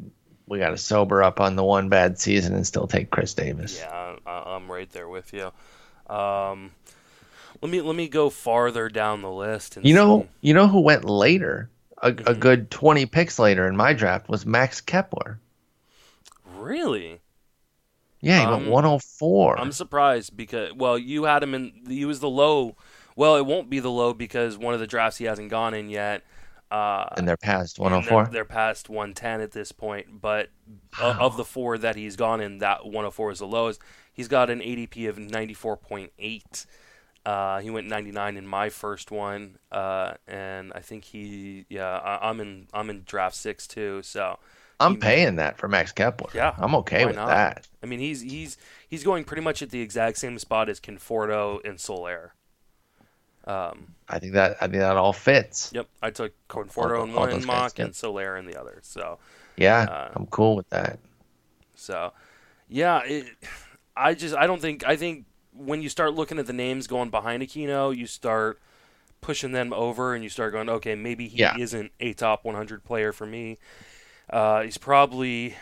we got to sober up on the one bad season and still take Chris Davis. Yeah, I, I'm right there with you. Um, let me let me go farther down the list. And You know, see- you know who went later, a, a Mhm. good 20 picks later in my draft was Max Kepler. really, Yeah, he Um, went 104. I'm surprised because well, you had him in. He was the low. Well, it won't be the low because one of the drafts he hasn't gone in yet. Uh, and they're past and they're- 104. They're, past 110 at this point, but o- of the four that he's gone in, that 104 is the lowest. He's got an ADP of 94.8. Uh, he went 99 in my first one, uh, and I think he, yeah, I, I'm in, I'm in draft six too. So, I'm he- paying that for Max Kepler. Yeah, I'm okay with not? that. I mean, he's he's he's going pretty much at the exact same spot as Conforto and Soler. Um, I think that I think that all fits. yep, I took Conforto in one mock and Soler in the other. So. Yeah, Uh, I'm cool with that. So, yeah, it, I just I don't think I think when you start looking at the names going behind Aquino, you start pushing them over, and you start going, okay, maybe he Yeah. isn't a top 100 player for me. Uh, he's probably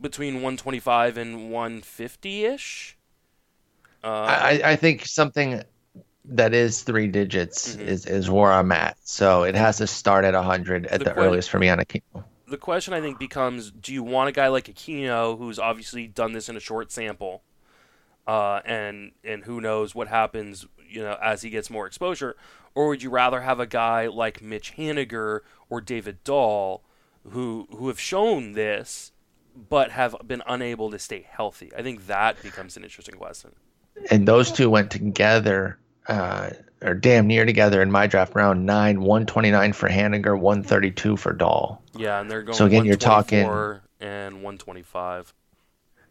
between 125 and 150 ish. Uh, I, I think something that is three digits Mhm. is, is where I'm at. So it has to start at 100 at The the, que- earliest for me on Aquino. the question I think becomes: Do you want a guy like Aquino, who's obviously done this in a short sample, uh, and and who knows what happens, you know, as he gets more exposure, or would you rather have a guy like Mitch Haniger or David Dahl, who who have shown this, but have been unable to stay healthy? I think that becomes an interesting question. And those two went together, uh, or damn near together in my draft round nine, 129 for Haniger, 132 for Dahl. Yeah, and they're going. So again, you're talking- and 125.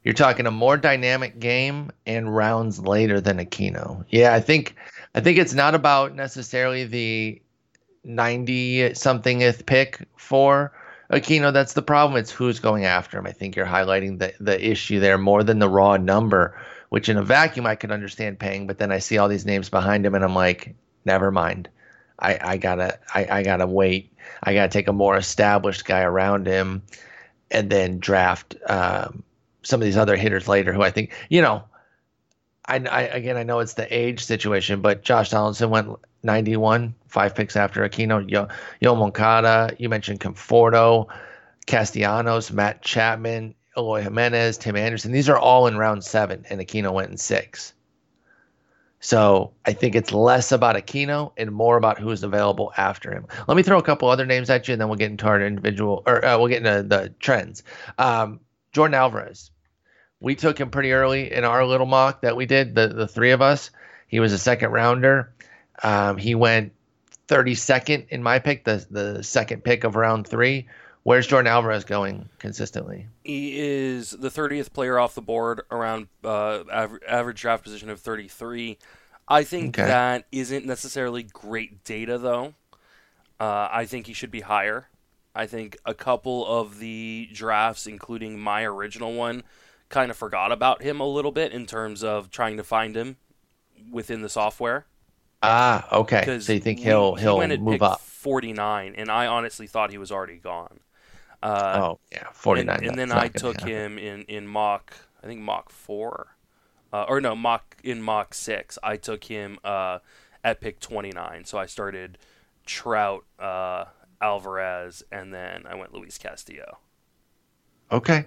You're talking a more dynamic game and rounds later than Aquino. Yeah, I think I think it's not about necessarily the 90 somethingth pick for Aquino. That's the problem. It's who's going after him. I think you're highlighting the the issue there more than the raw number, which in a vacuum I could understand paying, but then I see all these names behind him and I'm like, never mind. I, I gotta I, I gotta wait. I gotta take a more established guy around him and then draft um, some of these other hitters later who I think, you know, I, I again I know it's the age situation, but Josh Donaldson went 91, five picks after Aquino. Yo, Yo Moncada, you mentioned Conforto, Castellanos, Matt Chapman, Eloy Jimenez, Tim Anderson. These are all in round seven, and Aquino went in six. So I think it's less about Aquino and more about who's available after him. Let me throw a couple other names at you, and then we'll get into our individual, or uh, we'll get into the trends. Um, Yordan Alvarez. We took him pretty early in our little mock that we did, the, the three of us. He was a second rounder. Um, he went 32nd in my pick, the, the second pick of round three. Where's Yordan Alvarez going consistently? He is the 30th player off the board around uh, average, average draft position of 33. I think Okay. that isn't necessarily great data, though. Uh, I think he should be higher. I think a couple of the drafts, including my original one, kind of forgot about him a little bit in terms of trying to find him within the software. Ah, okay. So you think he'll he he'll went move up? 49, and I honestly thought he was already gone. Uh, oh yeah, 49. and, and then I took happen. him in in mock, I think mock four, uh, or no mock in mock six. I took him uh, at pick 29. So I started Trout, uh, Alvarez, and then I went Luis Castillo. Okay.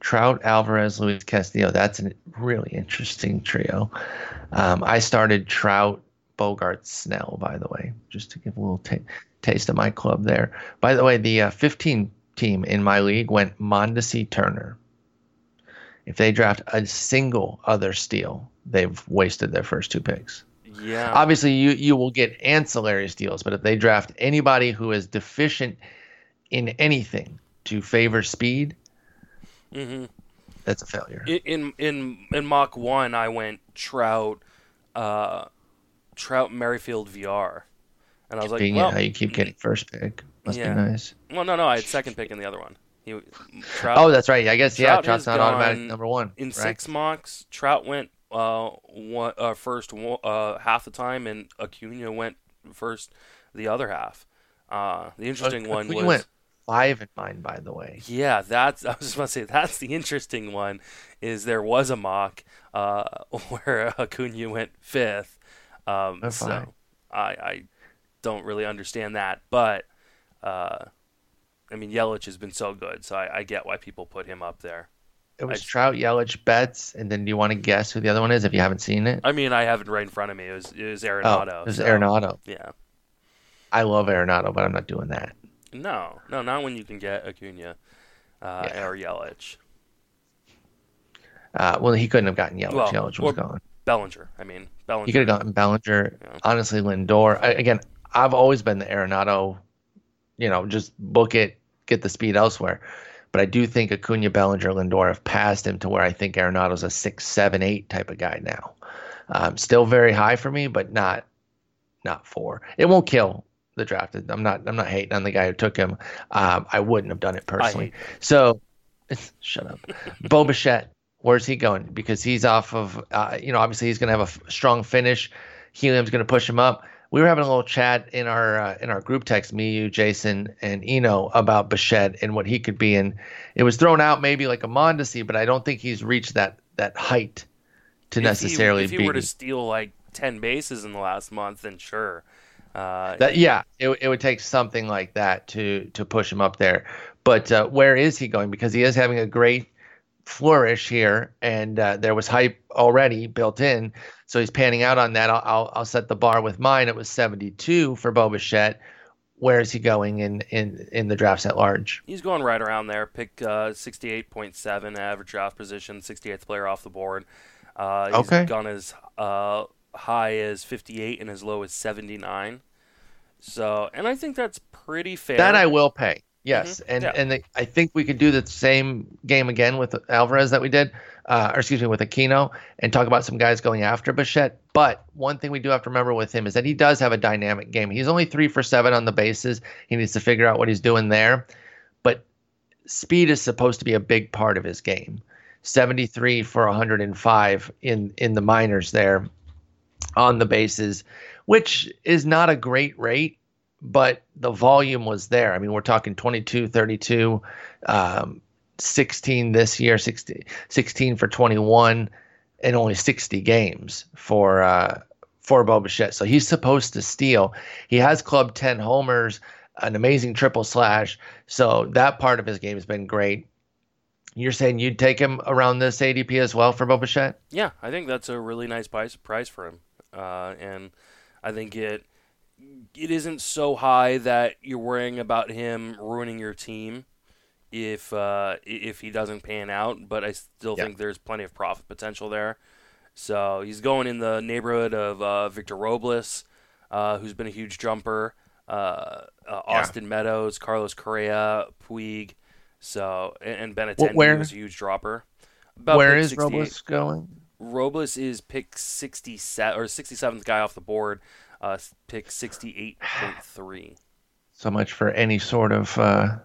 Trout, Alvarez, Luis Castillo. That's a really interesting trio. Um, I started Trout, Bogaerts, Snell, by the way, just to give a little ta taste of my club there. By the way, the uh, 15 team in my league went Mondesi Turner. If they draft a single other steal, they've wasted their first two picks. Yeah, Obviously, you, you will get ancillary steals, but if they draft anybody who is deficient in anything to favor speed, hmm that's a failure. in in in mock one, I went Trout, uh, Trout, Merrifield, VR, and I was like, well, how you keep getting first pick. Must Yeah. be nice. well, no, no, I had second pick in the other one. He, Trout, Oh, that's right. I guess yeah. Trout's not automatic number one. in right? six mocks, Trout went uh, one, uh first uh half the time, and Acuna went first the other half. Uh, the interesting one was went five in mine, by the way. yeah, that's I was just about to say that's the interesting one. Is there was a mock uh, where Acuna went fifth, um, That's so. I I don't really understand that, but uh, I mean Yelich has been so good, so I, I get why people put him up there. It was I- Trout, Yelich, Betts, and then do you want to guess who the other one is if you haven't seen it? I mean I have it right in front of me. It was it was Oh, Arenado. it was so, Arenado. Yeah. I love Arenado, but I'm not doing that. No, no, not when you can get Acuna uh, Yeah. or Yelich. Uh, well, he couldn't have gotten Yelich. Well, Yelich was gone. Bellinger. I mean Bellinger. He could have gotten Bellinger. Yeah. Honestly, Lindor. I, again, I've always been the Arenado. You know, just book it, get the speed elsewhere. But I do think Acuna, Bellinger, Lindor have passed him to where I think Arenado's a six, seven, eight type of guy now. Um, still very high for me, but not not four. It won't kill the draft. I'm not I'm not hating on the guy who took him. Um, I wouldn't have done it personally. So shut up, Bo Bichette. Where's he going? Because he's off of, uh, you know, obviously he's going to have a f- strong finish. Helium's going to push him up. We were having a little chat in our uh, in our group text, me, you, Jason, and Eno about Bichette and what he could be. And it was thrown out maybe like a Mondesi, but I don't think he's reached that that height to If he- necessarily If he, be. were to steal like ten bases in the last month, then sure. Uh, That yeah, it, it would take something like that to to push him up there. But uh, where is he going? Because he is having a great flourish here, and uh, there was hype already built in. So he's panning out on that. I'll I'll, I'll set the bar with mine. It was 72 for Bo Bichette. Where is he going in in in the drafts at large? He's going right around there. Pick uh, 68.7 average draft position, 68th player off the board. Uh, he's Okay. gone as uh, high as 58 and as low as 79. So, and I think that's pretty fair. That I will pay. Yes, Mhm. and Yeah. and the, I think we could do the same game again with Alvarez that we did, uh, or excuse me, with Aquino, and talk about some guys going after Bichette. But one thing we do have to remember with him is that he does have a dynamic game. He's only three for seven on the bases. He needs to figure out what he's doing there, but speed is supposed to be a big part of his game. 73 for 105 in in the minors there on the bases, which is not a great rate but the volume was there. I mean, we're talking 22, 32, um, 16 this year, 16, 16 for 21, and only 60 games for uh, for Bo Bichette. So he's supposed to steal. He has club 10 homers, an amazing triple slash. So that part of his game has been great. You're saying you'd take him around this ADP as well for Bo? Yeah, I think that's a really nice price for him, uh, and I think it it isn't so high that you're worrying about him ruining your team if uh, if he doesn't pan out. But I still Yeah. think there's plenty of profit potential there. So he's going in the neighborhood of uh, Victor Robles, uh, who's been a huge jumper, uh, uh, Austin Meadows, Carlos Correa, Puig, so and, and Benintendi where- was a huge dropper. About Where is 68. Robles going? Robles is pick 67 or 67th guy off the board, uh, pick 68.3. so much for any sort of uh,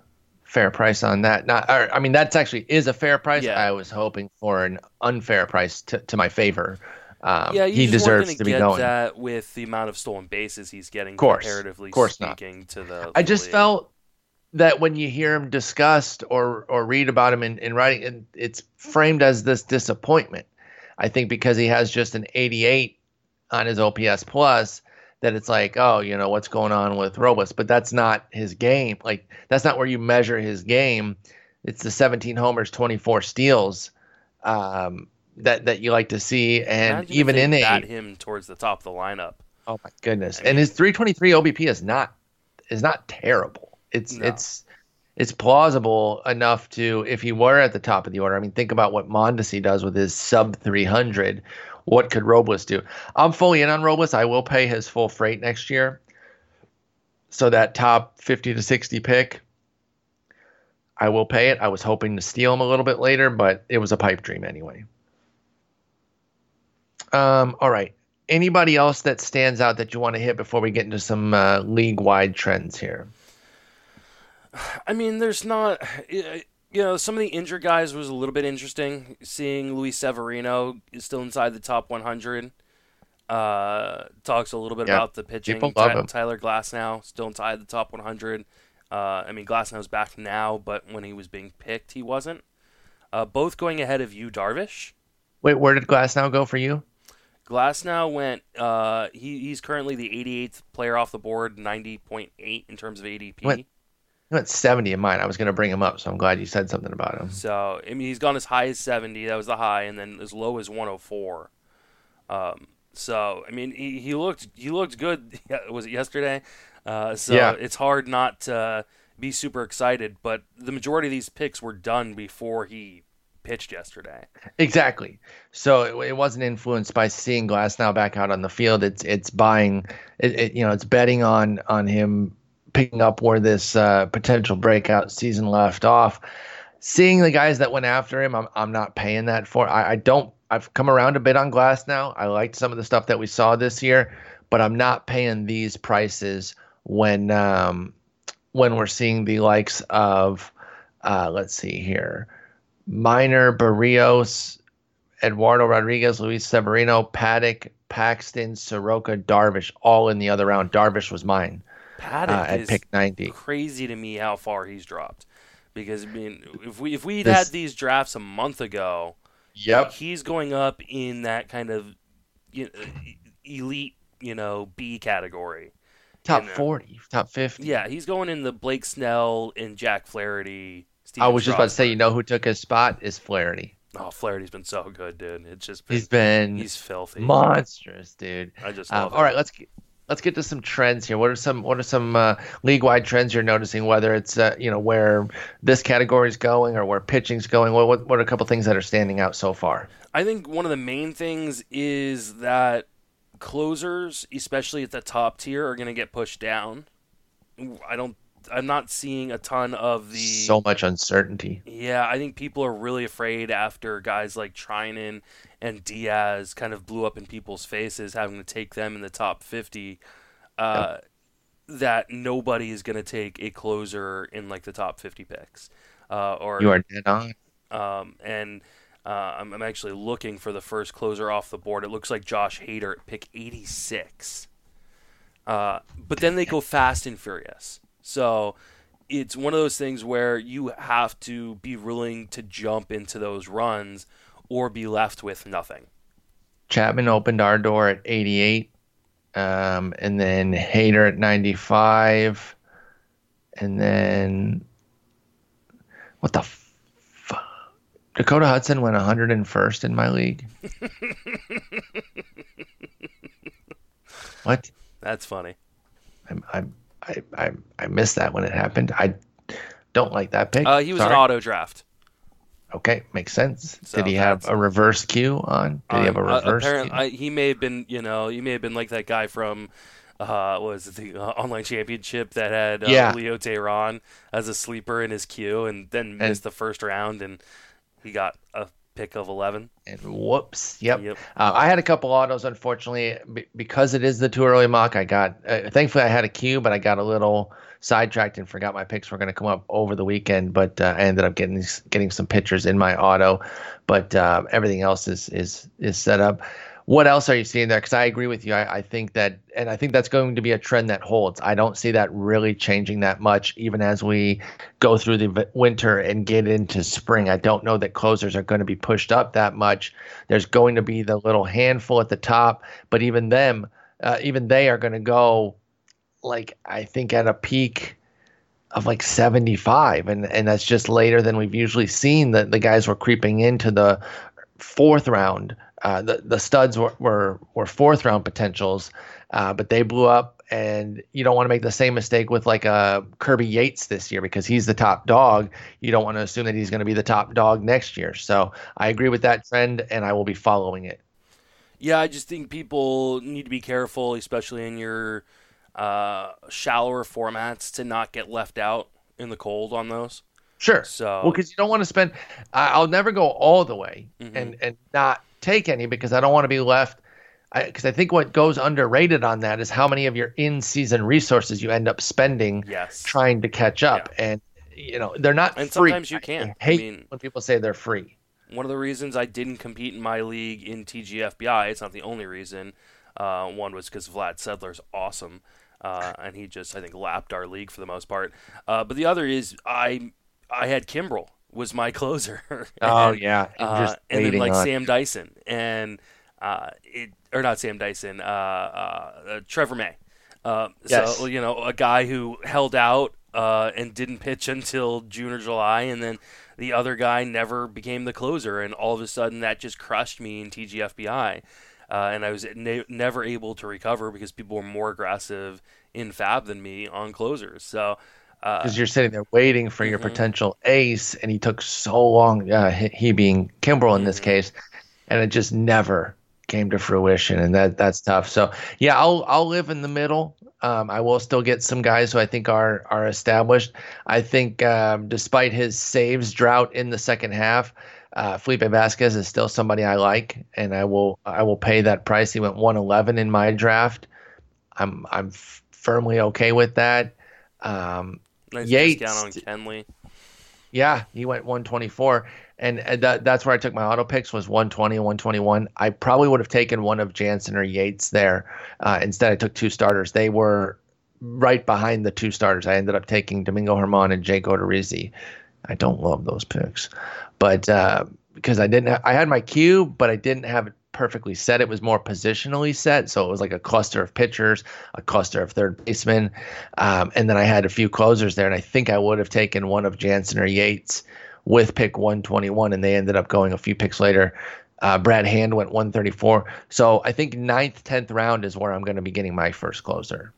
fair price on that. Not, or, I mean, that's actually is a fair price. Yeah. I was hoping for an unfair price to, to my favor. Um, yeah, he deserves gonna be get going. that with the amount of stolen bases he's getting, Course. comparatively Course not. speaking to the. I the just league. felt that when you hear him discussed or or read about him in, in writing, and it's framed as this disappointment. I think because he has just an 88 on his OPS plus, that it's like, oh, you know, what's going on with Robles? But that's not his game. Like that's not where you measure his game. It's the 17 homers, 24 steals um, that that you like to see, and Imagine even in a bat him towards the top of the lineup. Oh my goodness! I and his 323 OBP is not is not terrible. It's No. it's it's plausible enough to if he were at the top of the order. I mean, think about what Mondesi does with his sub 300. What could Robles do? I'm fully in on Robles. I will pay his full freight next year. So that top 50 to 60 pick, I will pay it. I was hoping to steal him a little bit later, but it was a pipe dream anyway. Um, all right. Anybody else that stands out that you want to hit before we get into some uh, league wide trends here? I mean, there's not. You know, some of the injured guys was a little bit interesting. Seeing Luis Severino is still inside the top 100. Uh, talks a little bit Yeah, about the pitching. people love Ty- him. Tyler Glasnow still inside the top 100. Uh, I mean, Glasnow's back now, but when he was being picked, he wasn't. Uh, both going ahead of you, Darvish. Wait, where did Glasnow go for you? Glasnow went. Uh, he he's currently the 88th player off the board, 90.8 in terms of ADP. Went- He went 70 in mine. I was going to bring him up, so I'm glad you said something about him. So I mean, he's gone as high as 70. That was the high, and then as low as 104. Um, so I mean, he, he looked he looked good. Was it yesterday? Uh, so Yeah. it's hard not to be super excited. But the majority of these picks were done before he pitched yesterday. Exactly. So it, it wasn't influenced by seeing Glasnow back out on the field. It's it's buying, it, it, you know, it's betting on on him picking up where this uh, potential breakout season left off. Seeing the guys that went after him, I'm I'm not paying that for. I, I don't. I've come around a bit on Glasnow. I liked some of the stuff that we saw this year, but I'm not paying these prices when um, when we're seeing the likes of uh, let's see here. Minor, Berrios, Eduardo Rodriguez, Luis Severino, Paddock, Paxton, Soroka, Darvish, all in the other round. Darvish was mine Paddock uh, at is pick 90. crazy to me how far he's dropped. Because I mean, if we if we'd This- had these drafts a month ago, Yep. he's going up in that kind of you know, elite, you know, B category. Top you know. 40, 40, top 50. Yeah, he's going in the Blake Snell and Jack Flaherty. I Steven was just about to say, you know who took his spot is Flaherty. Oh, Flaherty's been so good, dude. It's just been, He's been he's filthy. monstrous, dude. I just Um, all right, let's let's get to some trends here. What are some what are some uh, league wide trends you're noticing? Whether it's uh, you know where this category is going or where pitching's going. What, what what are a couple things that are standing out so far? I think one of the main things is that closers, especially at the top tier, are going to get pushed down. I don't. I'm not seeing a ton of the. So much uncertainty. Yeah, I think people are really afraid after guys like Treinen and Diaz kind of blew up in people's faces, having to take them in the top 50. Uh, That nobody is going to take a closer in like the top 50 picks. Uh, or You are dead on. um, and uh, I'm, I'm actually looking for the first closer off the board. It looks like Josh Hader at pick 86. Uh, but then they go fast and furious. So it's one of those things where you have to be willing to jump into those runs or be left with nothing. Chapman opened our door at 88, um, and then Hader at 95, and then what the f- Dakota Hudson went 101st in my league. what? That's funny. I, I, I, I, I missed that when it happened. I don't like that pick. Uh, he was Sorry. an auto draft. Okay, makes sense. So Did he have a reverse queue on? Did he have a Um, uh, reverse? queue? I, he may have been, you know, he may have been like that guy from, uh, what was it, the uh, online championship that had uh, Yeah. Julio Teheran as a sleeper in his queue, and then missed the first round, and he got a pick of eleven. And whoops. Yep. Yep. Uh, I had a couple autos, unfortunately, b- because it is the too early mock. I got, uh, thankfully, I had a queue, but I got a little sidetracked and forgot my picks were going to come up over the weekend. But uh, I ended up getting getting some pictures in my auto, but uh, everything else is is is set up. What else are you seeing there? Because I agree with you. I, I, think that, and I think that's going to be a trend that holds. I don't see that really changing that much, even as we go through the winter and get into spring. I don't know that closers are going to be pushed up that much. There's going to be the little handful at the top, but even them, uh, even they are going to go, like I think at a peak of like 75 and and that's just later than we've usually seen that the guys were creeping into the fourth round uh, the the studs were, were were fourth round potentials, uh, but they blew up. And you don't want to make the same mistake with like a uh, Kirby Yates this year because he's the top dog. You don't want to assume that he's going to be the top dog next year. So I agree with that trend, and I will be following it. Yeah, I just think people need to be careful, especially in your uh, shallower formats, to not get left out in the cold on those. Sure. So well, because you don't want to spend. I'll never go all the way mm-hmm. and and not take any because I don't want to be left. Because I, I, think what goes underrated on that is how many of your in-season resources you end up spending yes. trying to catch up, yeah. and you know they're not. And free. sometimes you can't. I hate I mean, when people say they're free. One of the reasons I didn't compete in my league in TGFBI, it's not the only reason. Uh, one was because Vlad Sedler's awesome, uh, and he just I think lapped our league for the most part. Uh, but the other is I I had Kimbrel was my closer. and, oh yeah, uh, and then like on. Sam Dyson and uh, it or not Sam Dyson, uh, uh Trevor May. Uh, yes. So you know a guy who held out uh, and didn't pitch until June or July, and then the other guy never became the closer, and all of a sudden that just crushed me in TGFBI. and I was ne- never able to recover because people were more aggressive in FAAB than me on closers. So because uh, you're sitting there waiting for your mm-hmm. potential ace, and he took so long. Uh, he being Kimbrel in this mm-hmm. case, and it just never came to fruition, and that that's tough. So yeah, I'll I'll live in the middle. Um, I will still get some guys who I think are are established. I think um, despite his saves drought in the second half, uh, Felipe Vasquez is still somebody I like, and I will I will pay that price. He went 111 in my draft. I'm I'm f- firmly okay with that. Um, Nice Yates, discount on Kenley. Yeah, he went 124, and that, that's where I took my auto picks was 120 and 121. I probably would have taken one of Jansen or Yates there. Uh, instead, I took two starters. They were right behind the two starters. I ended up taking Domingo Germán and Jake Odorizzi. I don't love those picks, but uh, because I didn't, I had my queue, but I didn't have it perfectly set. It was more positionally set, so it was like a cluster of pitchers, a cluster of third basemen, um, and then I had a few closers there. And I think I would have taken one of Jansen or Yates with pick 121, and they ended up going a few picks later. Uh, Brad Hand went 134. So I think ninth, tenth round is where I'm going to be getting my first closer.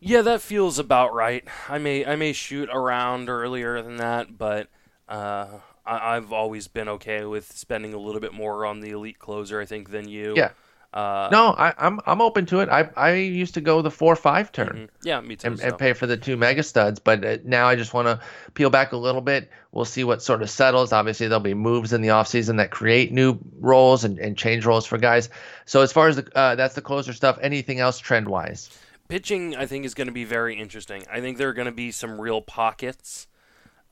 Yeah, that feels about right. I may I may shoot around earlier than that, but uh, I, have always been okay with spending a little bit more on the elite closer. I think than you. Yeah. Uh, no, I, am I'm, I'm open to it. I I used to go the four five turn. Mm-hmm. Yeah, me too. And, so. and, pay for the two mega studs, but uh, now I just want to peel back a little bit. We'll see what sort of settles. Obviously, there'll be moves in the offseason that create new roles and, and change roles for guys. So as far as the uh, that's the closer stuff. Anything else trend wise? Pitching, I think, is going to be very interesting. I think there are going to be some real pockets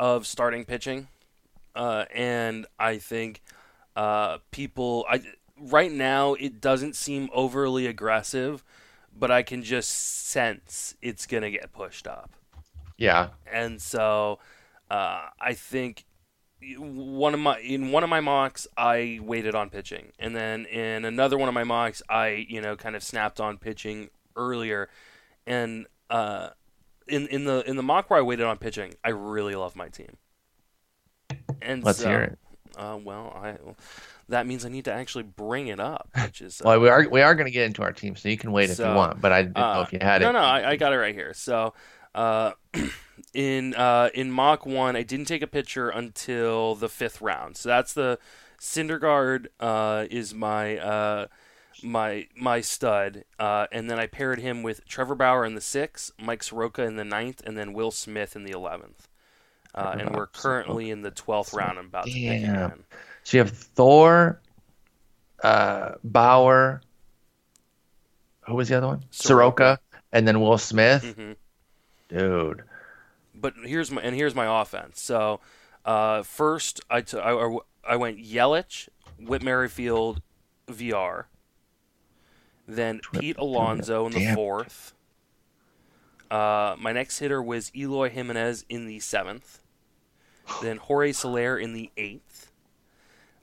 of starting pitching uh, and I think uh, people I right now it doesn't seem overly aggressive, but I can just sense it's gonna get pushed up. Yeah, and so uh, I think one of my in one of my mocks I waited on pitching, and then in another one of my mocks I you know kind of snapped on pitching earlier, and uh, in in the in the mock where I waited on pitching, I really love my team. And let's so, hear it. Uh, well, I that means I need to actually bring it up, which is uh, well, we are we are going to get into our team, so you can wait so, if you want. But I didn't uh, know if you had no, it. No, no, I, I, got it right here. So, uh, in uh, in Mach one, I didn't take a picture until the fifth round. So that's the Syndergaard uh, is my uh, my my stud, and then I paired him with Trevor Bauer in the sixth, Mike Soroka in the ninth, and then Will Smith in the eleventh. Uh, and we're currently in the 12th round. I'm about to pick again. So you have Thor, uh, Bauer. Who was the other one? Soroka, and then Will Smith. Mm-hmm. Dude. But here's my and here's my offense. So uh, first, I, t- I, I went Yelich, Whit Merrifield, VR. Then Pete to Alonso in the fourth. Uh, my next hitter was Eloy Jimenez in the seventh. Then Jorge Soler in the eighth.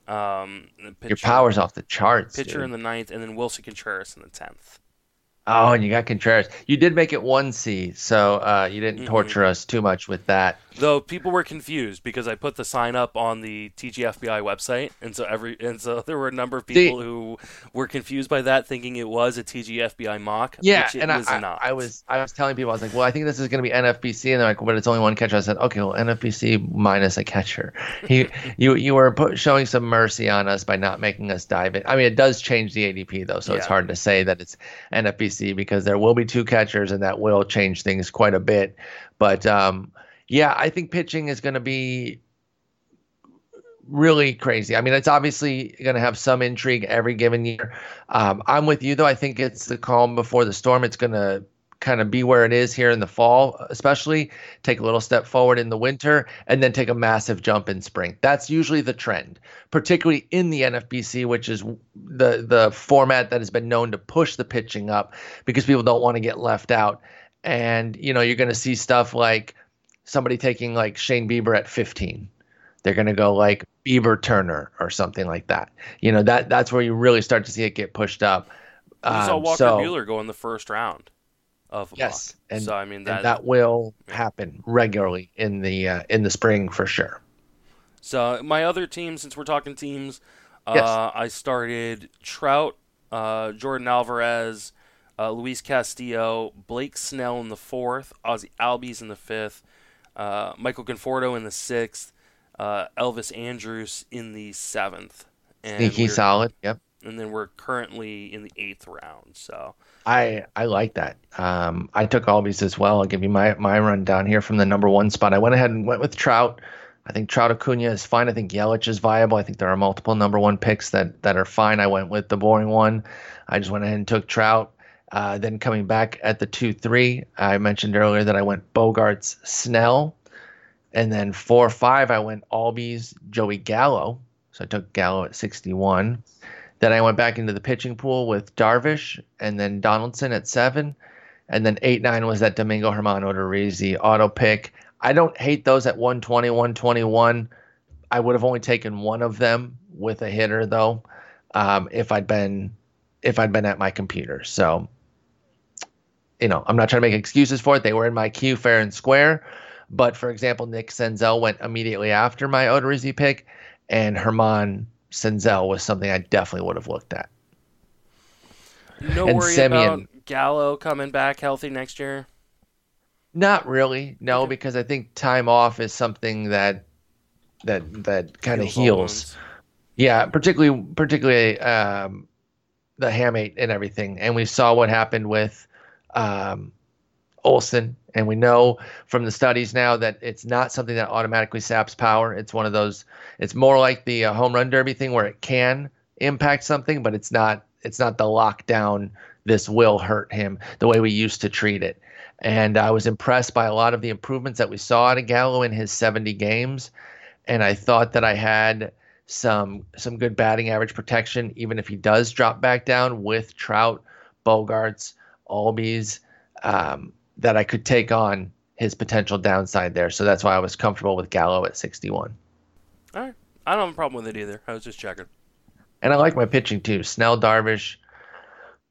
Um, the Your power's off the charts. pitcher dude. in the ninth, and then Willson Contreras in the tenth. Oh, and you got Contreras. You did make it one C, so uh, you didn't Mhm. torture us too much with that. Though people were confused because I put the sign up on the TGFBI website, and so every and so there were a number of people who were confused by that, thinking it was a TGFBI mock. Yeah, which it and I, was I, not. I was I was telling people I was like, well, I think this is going to be NFBC, and they're like, but it's only one catcher. I said, okay, well, NFBC minus a catcher. He, you you were put, showing some mercy on us by not making us dive in. I mean, it does change the ADP though, so it's hard to say that it's NFBC because there will be two catchers, and that will change things quite a bit. But um, yeah, I think pitching is going to be really crazy. I mean, it's obviously going to have some intrigue every given year. Um, I'm with you though. I think it's the calm before the storm. It's going to kind of be where it is here in the fall, especially take a little step forward in the winter and then take a massive jump in spring. That's usually the trend, particularly in the NFBC, which is the the format that has been known to push the pitching up because people don't want to get left out. And you know, you're going to see stuff like somebody taking like Shane Bieber at 15 they're going to go like Bieber Turner or something like that. You know, that that's where you really start to see it get pushed up. we saw Um, Walker so, Buehler go in the first round of Yes, mock. and, so I mean that, that will happen regularly in the uh, in the spring for sure. So my other team, since we're talking teams, uh, Yes. I started Trout, uh, Yordan Alvarez, uh, Luis Castillo, Blake Snell in the fourth, Ozzy Albies in the fifth, uh, Michael Conforto in the sixth, uh, Elvis Andrus in the seventh, and Sneaky solid. Yep. and then we're currently in the eighth round. So I I like that. Um, I took Albies as well. I'll give you my my rundown here from the number one spot. I went ahead and went with Trout. I think Trout Acuna is fine. I think Yelich is viable. I think there are multiple number one picks that that are fine. I went with the boring one. I just went ahead and took Trout. Uh, then coming back at the two three, I mentioned earlier that I went Bogaerts Snell, and then four five I went Albies Joey Gallo. So I took Gallo at sixty one. Then I went back into the pitching pool with Darvish and then Donaldson at seven. And then eight nine was that Domingo Germán Odorizzi auto pick. I don't hate those at 120, 121. I would have only taken one of them with a hitter though, um, if I'd been if I'd been at my computer. So, you know, I'm not trying to make excuses for it. They were in my queue fair and square. But for example, Nick Senzel went immediately after my Odorizzi pick, and Germán Senzel was something I definitely would have looked at. no And worry about Gallo coming back healthy next year. Not really, no, Okay. because I think time off is something that that that kind of all heals. Yeah, particularly particularly um, the hamate and everything. And we saw what happened with um, Olson, and we know from the studies now that it's not something that automatically saps power. It's one of those. It's more like the uh, home run derby thing where it can impact something, but it's not. It's not the lockdown. This will hurt him the way we used to treat it. And I was impressed by a lot of the improvements that we saw out of Gallo in his 70 games. And I thought that I had some some good batting average protection, even if he does drop back down with Trout, Bogaerts, Albies, um, that I could take on his potential downside there. So that's why I was comfortable with Gallo at 61. All right, I don't have a problem with it either. I was just checking. And I like my pitching too. Snell, Darvish,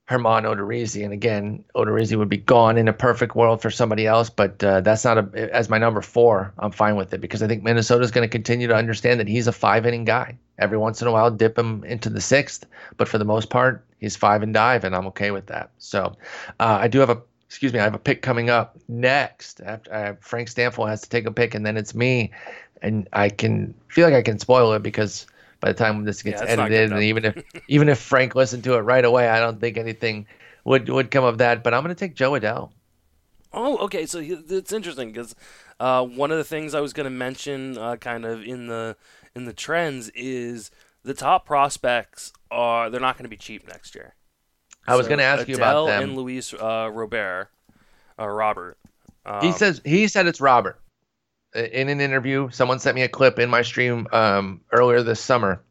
Germán Odorizzi. And again, Odorizzi would be gone in a perfect world for somebody else, but uh, that's not a as my number four. I'm fine with it because I think Minnesota's going to continue to understand that he's a five inning guy. Every once in a while, dip him into the sixth, but for the most part, he's five and dive, and I'm okay with that. So uh, I do have a excuse me, I have a pick coming up next. After uh, Frank Stampfl has to take a pick, and then it's me, and I can feel like I can spoil it because by the time this gets Yeah, edited, and even if even if Frank listened to it right away, I don't think anything would would come of that. But I'm going to take Jo Adell. Oh, okay. So it's interesting because uh, one of the things I was going to mention, uh, kind of in the in the trends, is the top prospects are they're not going to be cheap next year. I was So going to ask you about Adell them. and Luis uh, Robert, uh, Robert. Um, he says he said it's Robert in an interview. Someone sent me a clip in my stream um, earlier this summer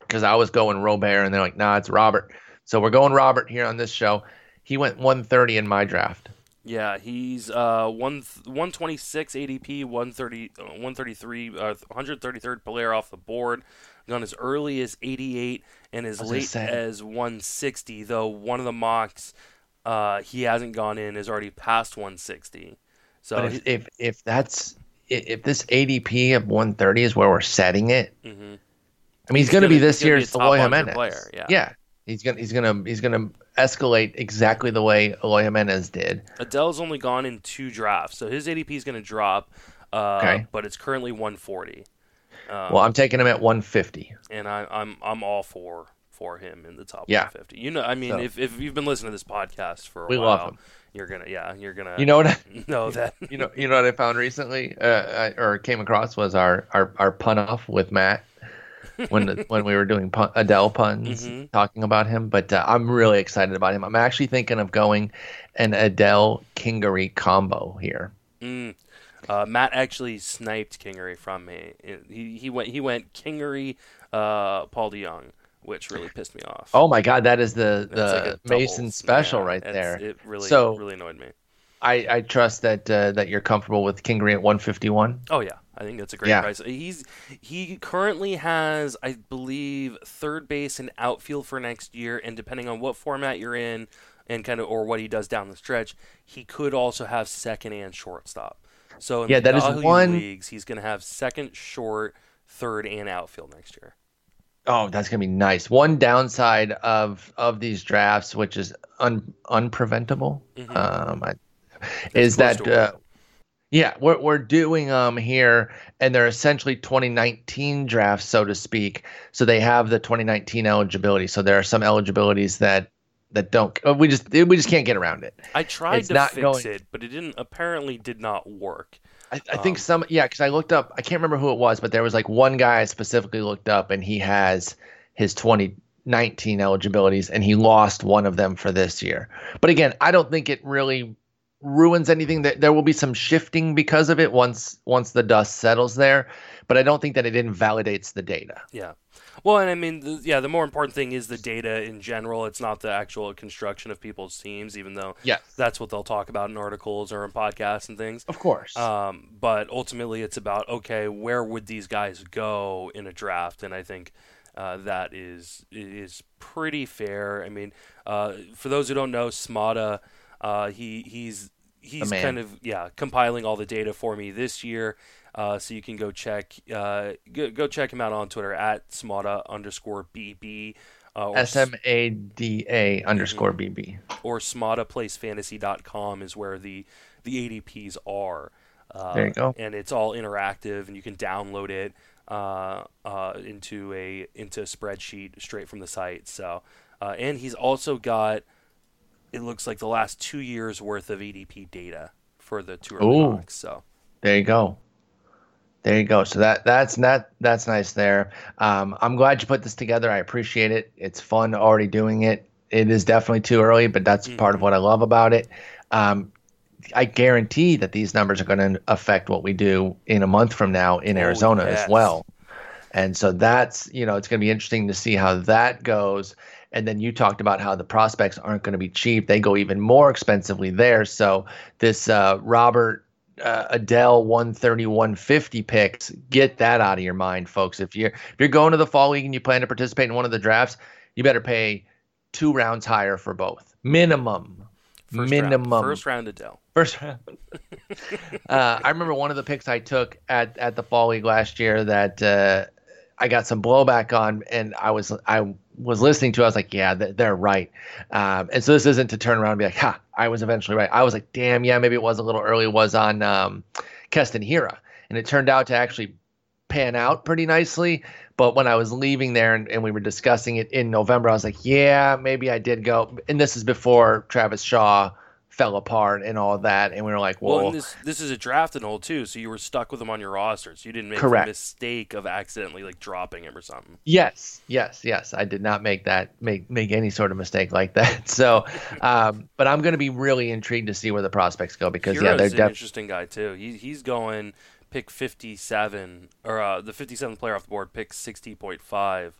because I was going Robert, and they're like, nah, it's Robert. So we're going Robert here on this show. He went 130 in my draft. Yeah, he's uh one 126 ADP, 130 uh, 133 uh, 133rd player off the board. Gone as early as 88 and as late say. as 160. Though one of the mocks uh he hasn't gone in is already past 160. So But if, if if that's if this ADP of 130 is where we're setting it, mhm. I mean, he's, He's going to be this gonna year's Eloy Jimenez. player, yeah. yeah. He's gonna he's gonna he's gonna escalate exactly the way Eloy Jimenez did. Adell's only gone in two drafts, so his ADP is going to drop. Uh, Okay. but it's currently 140. Um, Well, I'm taking him at 150. and I, I'm I'm all for for him in the top Yeah. 150. You know, I mean, So- if, if you've been listening to this podcast for a We while, love him. you're gonna yeah, you're gonna You know what? I, know that you know you know what I found recently, uh, I, or came across was our our our pun off with Matt when the, when we were doing pun, Adell puns Mhm. talking about him. But uh, I'm really excited about him. I'm actually thinking of going an Adell Kingery combo here. Mm. Uh, Matt actually sniped Kingery from me. He he went he went Kingery, uh, Paul DeJong, which really pissed me off. Oh my God, that is the like the double- Mason special yeah, right there. It really So- really annoyed me. I, I trust that uh, that you're comfortable with Kingery at 151. Oh yeah, I think that's a great Yeah. price. He's he currently has, I believe, third base and outfield for next year, and depending on what format you're in, and kind of or what he does down the stretch, he could also have second and shortstop. So in Yeah, the that is one- leagues, he's going to have second, short, third, and outfield next year. Oh, that's gonna be nice. One downside of of these drafts, which is un, unpreventable, Mhm. um, I, is that uh, yeah, we're we're doing um here, and they're essentially 2019 drafts, so to speak. So they have the 2019 eligibility. So there are some eligibilities that that don't. uh, We just we just can't get around it. I tried It's to not fix going- it, but it didn't. Apparently, did not work. I, I think Um, some yeah, because I looked up. I can't remember who it was, but there was like one guy I specifically looked up, and he has his 2019 eligibilities, and he lost one of them for this year. But again, I don't think it really ruins anything. That there will be some shifting because of it once once the dust settles there, but I don't think that it invalidates the data. Yeah. Well, and I mean, the, yeah, the more important thing is the data in general. It's not the actual construction of people's teams, even though Yes, that's what they'll talk about in articles or in podcasts and things. of course. Um, but ultimately, it's about okay, where would these guys go in a draft? And I think uh, that is is pretty fair. I mean, uh, for those who don't know, Smada, uh, he he's he's kind of yeah compiling all the data for me this year. Uh, so you can go check uh, go, go check him out on Twitter at Smada underscore bb. Uh, S M A D A underscore B B. or smadaplacefantasy.com is where the the ADPs are. Uh, There you go. And it's all interactive, and you can download it uh, uh, into a into a spreadsheet straight from the site. So, uh, and he's also got it looks like the last two years worth of ADP data for the tour. Ooh. mocks. So, There you go. There you go. So that that's that that's nice there. Um, I'm glad you put this together. I appreciate it. It's fun already doing it. It is definitely too early, but that's part of what I love about it. Um, I guarantee that these numbers are going to affect what we do in a month from now in Oh, Arizona yes. as well. And so that's, you know, it's going to be interesting to see how that goes. And then you talked about how the prospects aren't going to be cheap. They go even more expensively there. So this uh, Robert uh, Adell 130, 150 picks, get that out of your mind, folks. If you're if you're going to the fall league and you plan to participate in one of the drafts, you better pay two rounds higher for both. Minimum. first Minimum. round, first round Adell. First round. uh, I remember one of the picks I took at, at the fall league last year that uh, I got some blowback on, and I was I was listening to. I was like, yeah, they're, right. Um, and so this isn't to turn around and be like, ha, I was eventually right. I was like, damn, yeah, maybe it was a little early. It was on um, Keston Hiura, and it turned out to actually pan out pretty nicely. But when I was leaving there and, and we were discussing it in November, I was like, yeah, maybe I did go. And this is before Travis Shaw fell apart and all that. And we were like, Well, well, and this this is a drafted hold too, so you were stuck with him on your roster, so you didn't make Correct. the mistake of accidentally like dropping him or something. yes, yes, yes. I did not make that make make any sort of mistake like that. So, um, but I'm going to be really intrigued to see where the prospects go because yeah, they're an definitely. interesting guy too. He he's going pick 57 or uh, the 57th player off the board, pick 60.5.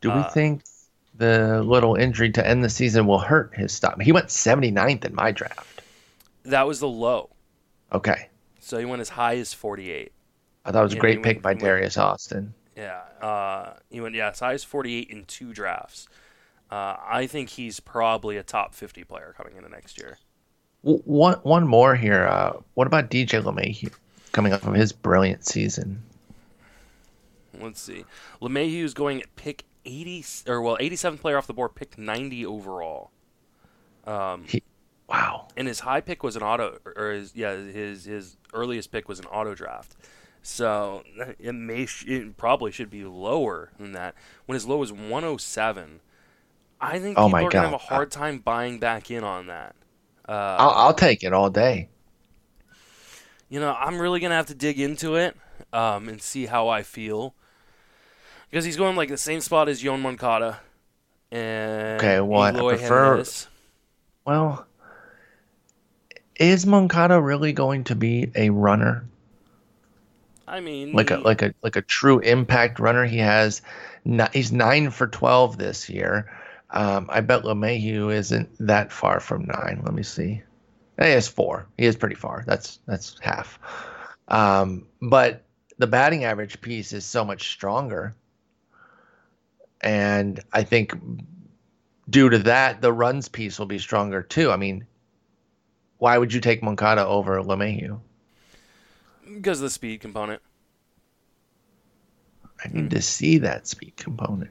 Do we Uh, think the little injury to end the season will hurt his stock? He went 79th in my draft. That was the low. Okay. So he went as high as 48. I thought it was a great he went- pick by went- Darius Austin. Yeah, uh, he went yeah as high as 48 in two drafts. Uh, I think he's probably a top 50 player coming into next year. One one more here. Uh, what about DJ LeMahieu coming off of his brilliant season? Let's see. LeMahieu is going at pick 80 or well 87th player off the board, picked 90 overall. Um, Wow. and his high pick was an auto or his yeah his his earliest pick was an auto draft. So it may sh- it probably should be lower than that. When his low was 107, I think Oh people my are gonna have a God. hard time buying back in on that. Uh, I'll, I'll take it all day. you know, I'm really gonna have to dig into it um, and see how I feel because he's going like the same spot as Yoan Moncada and Okay, well, I Eloy prefer- Jimenez. Well, is Moncada really going to be a runner? I mean, like a like a like a true impact runner. He has he's nine for twelve this year. Um, I bet LeMahieu isn't that far from nine. Let me see. He is four. He is pretty far. That's that's half. Um, but the batting average piece is so much stronger, and I think due to that, the runs piece will be stronger too. I mean, why would you take Moncada over LeMahieu? because of the speed component. I need to see that speed component.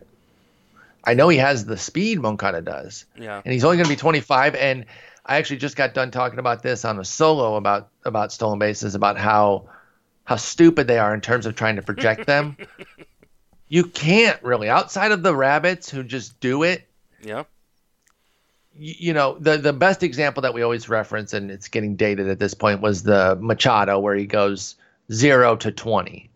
I know he has the speed Moncada does, Yeah, and he's only going to be 25. And I actually just got done talking about this on a solo about about stolen bases, about how how stupid they are in terms of trying to project them. you can't really, outside of the rabbits who just do it. yeah. You, you know, the the best example that we always reference, and it's getting dated at this point, was the Machado where he goes zero to 20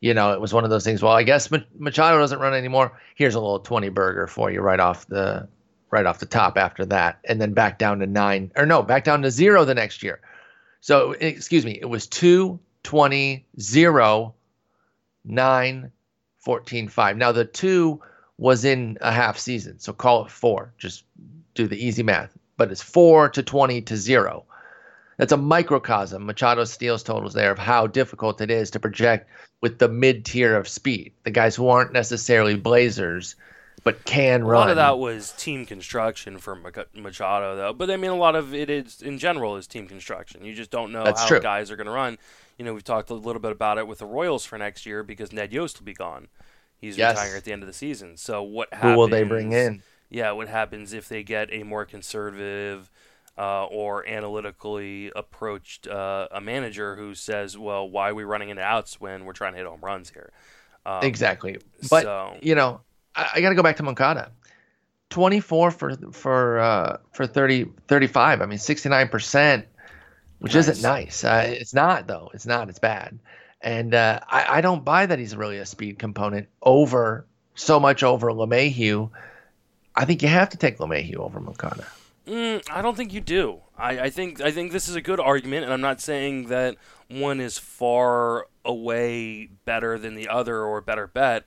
you know, it was one of those things. Well, I guess Machado doesn't run anymore. Here's a little twenty burger for you right off the right off the top after that, and then back down to nine or no, back down to zero the next year. So excuse me, it was two, 20, 0, 9, 14, 5. Now the two was in a half season, so call it four. Just do the easy math. But it's four to 20 to zero. That's a microcosm. Machado steals totals there of how difficult it is to project with the mid tier of speed, the guys who aren't necessarily blazers, but can A run. A lot of that was team construction for Machado, though. But I mean, a lot of it is, in general, is team construction. You just don't know That's how true. guys are going to run. You know, we've talked a little bit about it with the Royals for next year because Ned Yost will be gone. He's Yes. retiring at the end of the season. So what Who will they bring in? Yeah, what happens if they get a more conservative uh, or analytically approached uh, a manager who says, "Well, why are we running into outs when we're trying to hit home runs here?" Um, Exactly. But so- you know, I, I got to go back to Moncada. 24 for for uh, for 30 35. I mean 69%, which Nice. isn't nice. Uh, it's not though. It's not. It's bad. And uh, I, I don't buy that he's really a speed component over so much over LeMahieu. I think you have to take LeMahieu over Moncada. Mm, I don't think you do. I, I think I think this is a good argument, and I'm not saying that one is far away better than the other or a better bet.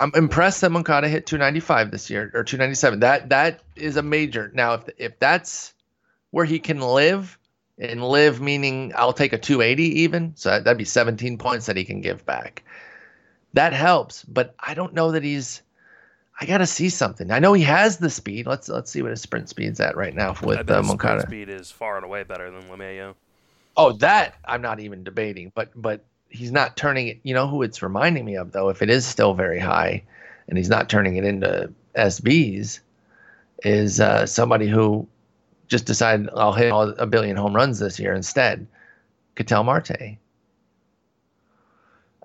I'm impressed that Moncada hit 295 this year or 297. That that is a major. Now, if if that's where he can live, and live meaning I'll take a 280 even, so that, that'd be 17 points that he can give back. That helps, but I don't know that he's. I got to see something. I know he has the speed. Let's let's see what his sprint speed's at right now with uh, Moncada. speed is far and away better than LeMahieu. Oh, that I'm not even debating, but but he's not turning it. You know who it's reminding me of though, if it is still very high, and he's not turning it into SBs, is uh, somebody who just decide I'll hit all, a billion home runs this year instead. Ketel Marte.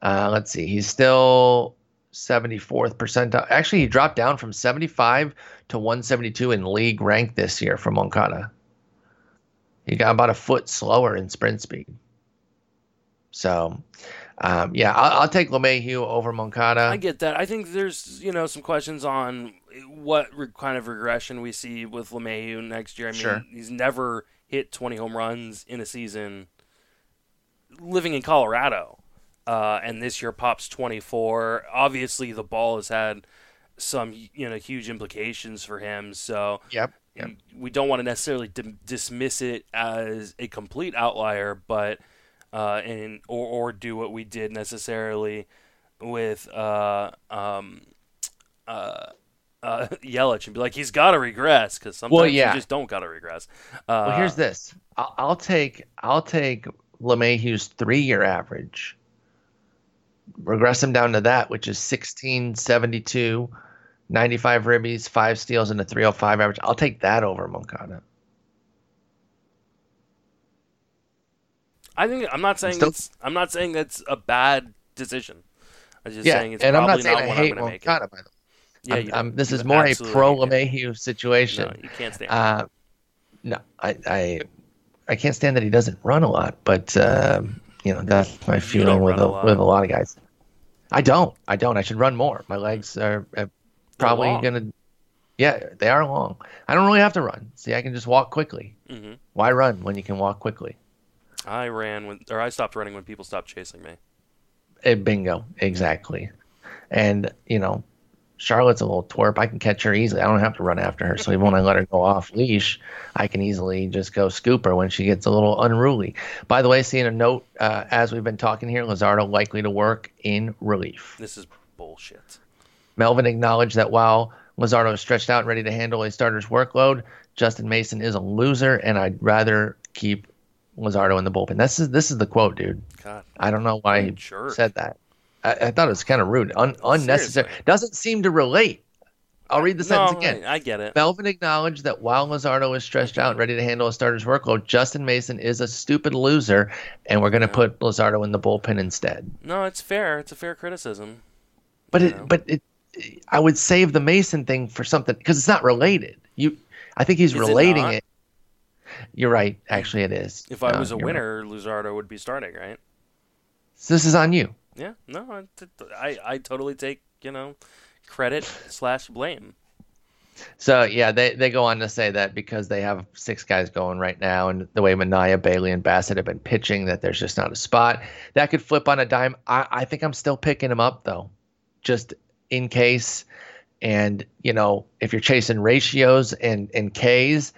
Uh, let's see, he's still 74th percentile. Actually, he dropped down from 75 to 172 in league rank this year for Moncada. He got about a foot slower in sprint speed. So, um, yeah, I'll, I'll take LeMahieu over Moncada. I get that. I think there's you know some questions on what re- kind of regression we see with LeMahieu next year. I mean, Sure. he's never hit 20 home runs in a season living in Colorado. Uh, and this year pops 24. Obviously, the ball has had some you know huge implications for him. So Yep. Yep. we don't want to necessarily dim- dismiss it as a complete outlier, but uh, and or or do what we did necessarily with uh, um, uh, uh, Yelich and be like he's got to regress because sometimes Well, yeah. you just don't got to regress. Uh, Well, here's this. I'll, I'll take I'll take LeMahieu's three year average, regress him down to that, which is 16, 72, 95 ribbies, five steals, and a 305 average. I'll take that over Moncada. I think I'm not saying Still- it's I'm not saying that's a bad decision. I'm just yeah, saying it's and I'm probably not saying not I one hate I'm going to make it. Moncada, by the way. Yeah, I'm- I'm- this is more a pro. LeMahieu situation. No, you can't stand. Uh, no, I, I I can't stand that he doesn't run a lot, but um, you know that's my feeling with a, a lot. with a lot of guys. I don't. I don't. I should run more. My legs are, are probably long. gonna. Yeah, they are long. I don't really have to run. See, I can just walk quickly. hmm Why run when you can walk quickly? I ran when, or I stopped running when people stopped chasing me. Eh, bingo, exactly. And you know, Charlotte's a little twerp. I can catch her easily. I don't have to run after her. So even when I let her go off leash, I can easily just go scoop her when she gets a little unruly. By the way, seeing a note uh, as we've been talking here, Luzardo likely to work in relief. This is bullshit. Melvin acknowledged that while Luzardo is stretched out and ready to handle a starter's workload, Justin Mason is a loser, and I'd rather keep Luzardo in the bullpen. This is this is the quote, dude. God, I don't know why he jerk. said that. I, I thought it was kind of rude, Un, unnecessary. Seriously. Doesn't seem to relate. I'll read the sentence no, again. I, get it. Melvin acknowledged that while Luzardo is stretched out and ready to handle a starter's workload, Justin Mason is a stupid loser, and we're going to Yeah. put Luzardo in the bullpen instead. No, it's fair. It's a fair criticism. But it, but it, I would save the Mason thing for something because it's not related. You, I think he's Is relating not? it. You're right. Actually, it is. If I Uh, was a right. winner, Luzardo would be starting, right? So this is on you. Yeah. No, I, I, totally take you know credit slash blame. So yeah, they, they go on to say that because they have six guys going right now, and the way Manaea, Bailey, and Bassitt have been pitching, that there's just not a spot that could flip on a dime. I, I think I'm still picking him up though, just in case. And you know, if you're chasing ratios and and Ks,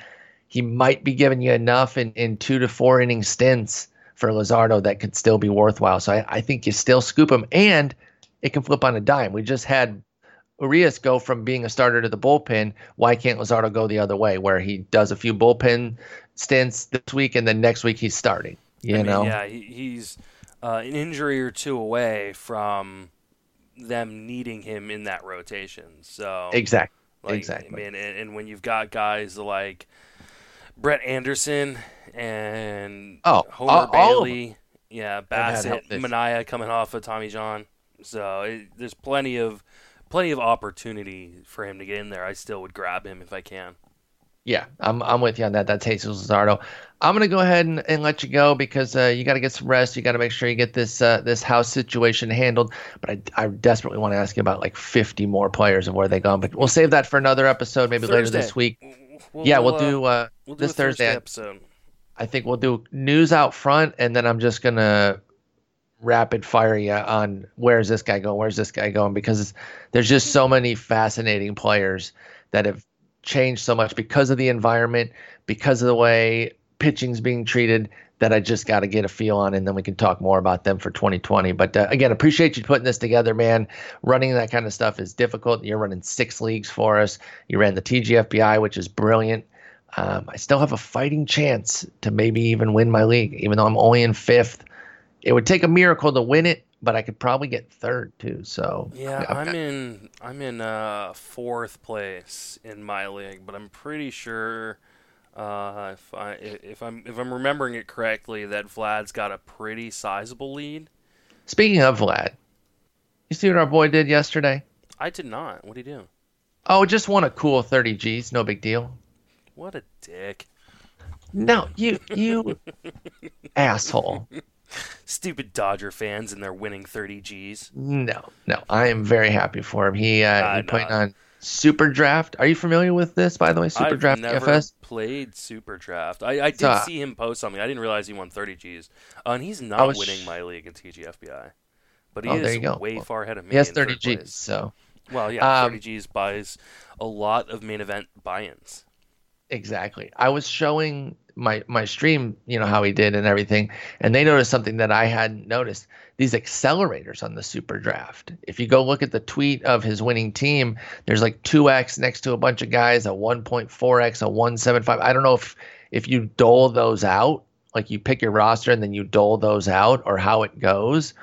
he might be giving you enough in in two to four inning stints for Luzardo that could still be worthwhile. So I, I think you still scoop him, and it can flip on a dime. We just had Urias go from being a starter to the bullpen. Why can't Luzardo go the other way, where he does a few bullpen stints this week and then next week he's starting? You I mean, know, yeah, he, he's uh, an injury or two away from them needing him in that rotation. So exactly. Like, Exactly. I mean, and, and when you've got guys like Brett Anderson and Oh, Homer all- all Bailey, yeah, Bassitt, Manaea coming off of Tommy John, so it, there's plenty of plenty of opportunity for him to get in there. I still would grab him if I can. Yeah, I'm I'm with you on that. That's Jesus Luzardo. I'm gonna go ahead and, and let you go because uh, you got to get some rest. You got to make sure you get this uh, this house situation handled. But I, I desperately want to ask you about like 50 more players and where they gone. But we'll save that for another episode, maybe later this week. We'll, yeah, we'll uh, do uh, we'll do this Thursday, Thursday. episode. I think we'll do news out front, and then I'm just gonna rapid fire you on where's this guy going, where's this guy going, because there's just so many fascinating players that have changed so much because of the environment, because of the way pitching's being treated. That I just got to get a feel on, and then we can talk more about them for 2020. But uh, again, appreciate you putting this together, man. Running that kind of stuff is difficult. You're running six leagues for us. You ran the TGFBI, which is brilliant. Um, I still have a fighting chance to maybe even win my league, even though I'm only in fifth. It would take a miracle to win it, but I could probably get third too. So Yeah, I'm got- in I'm in uh, fourth place in my league, but I'm pretty sure uh, if I if I'm if I'm remembering it correctly, that Vlad's got a pretty sizable lead. Speaking of Vlad, you see what our boy did yesterday? I did not. What did he do? Oh, just won a cool 30 G's, no big deal. What a dick! No, you you asshole. Stupid Dodger fans and they're winning 30 G's. No, no, I am very happy for him. He uh, he playing on Super Draft. Are you familiar with this, by the way? Super I've Draft never DFS. played Super Draft. I, I did uh, see him post something. I didn't realize he won 30 G's. Uh, and he's not was- winning my league in TGFBI. But he Oh, is there you go. way Well, far ahead of me. He has 30 G's, place. so Well, yeah, Um, 30 G's buys a lot of main event buy-ins. Exactly. I was showing my my stream, you know, how he did and everything, and they noticed something that I hadn't noticed. These accelerators on the super draft. If you go look at the tweet of his winning team, there's like 2x next to a bunch of guys, a 1.4x, a 175. I don't know if if you dole those out, like you pick your roster and then you dole those out or how it goes.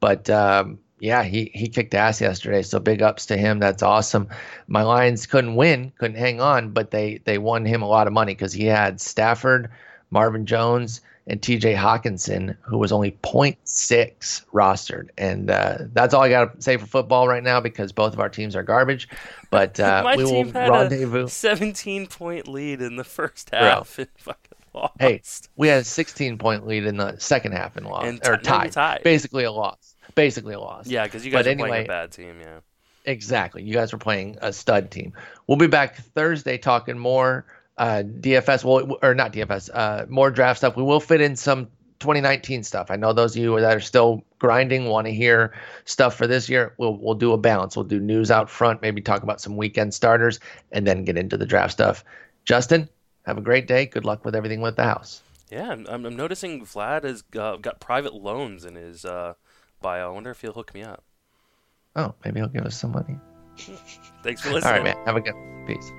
But um, yeah, he he kicked ass yesterday. So big ups to him. That's awesome. My Lions couldn't win, couldn't hang on, but they they won him a lot of money because he had Stafford, Marvin Jones, and T.J. Hockenson, who was only 0.6 rostered, and uh, that's all I got to say for football right now because both of our teams are garbage. But uh, My we will had rendezvous. a 17 point lead in the first half lost. Hey, we had a 16 point lead in the second half and lost, And or t- no, tied. tied. Basically a loss. Basically a loss. yeah, because you guys but are playing a bad team. Yeah. Exactly. You guys were playing a stud team. We'll be back Thursday talking more uh, DFS, well, or not DFS, uh, more draft stuff. We will fit in some 2019 stuff. I know those of you that are still grinding want to hear stuff for this year. We'll we'll do a balance. We'll do news out front, maybe talk about some weekend starters, and then get into the draft stuff. Justin, have a great day. Good luck with everything with the house. Yeah, I'm, I'm I'm noticing Vlad has uh, got private loans in his uh, bio. I wonder if he'll hook me up. Oh, maybe he'll give us some money. Thanks for listening. All right, man. Have a good peace.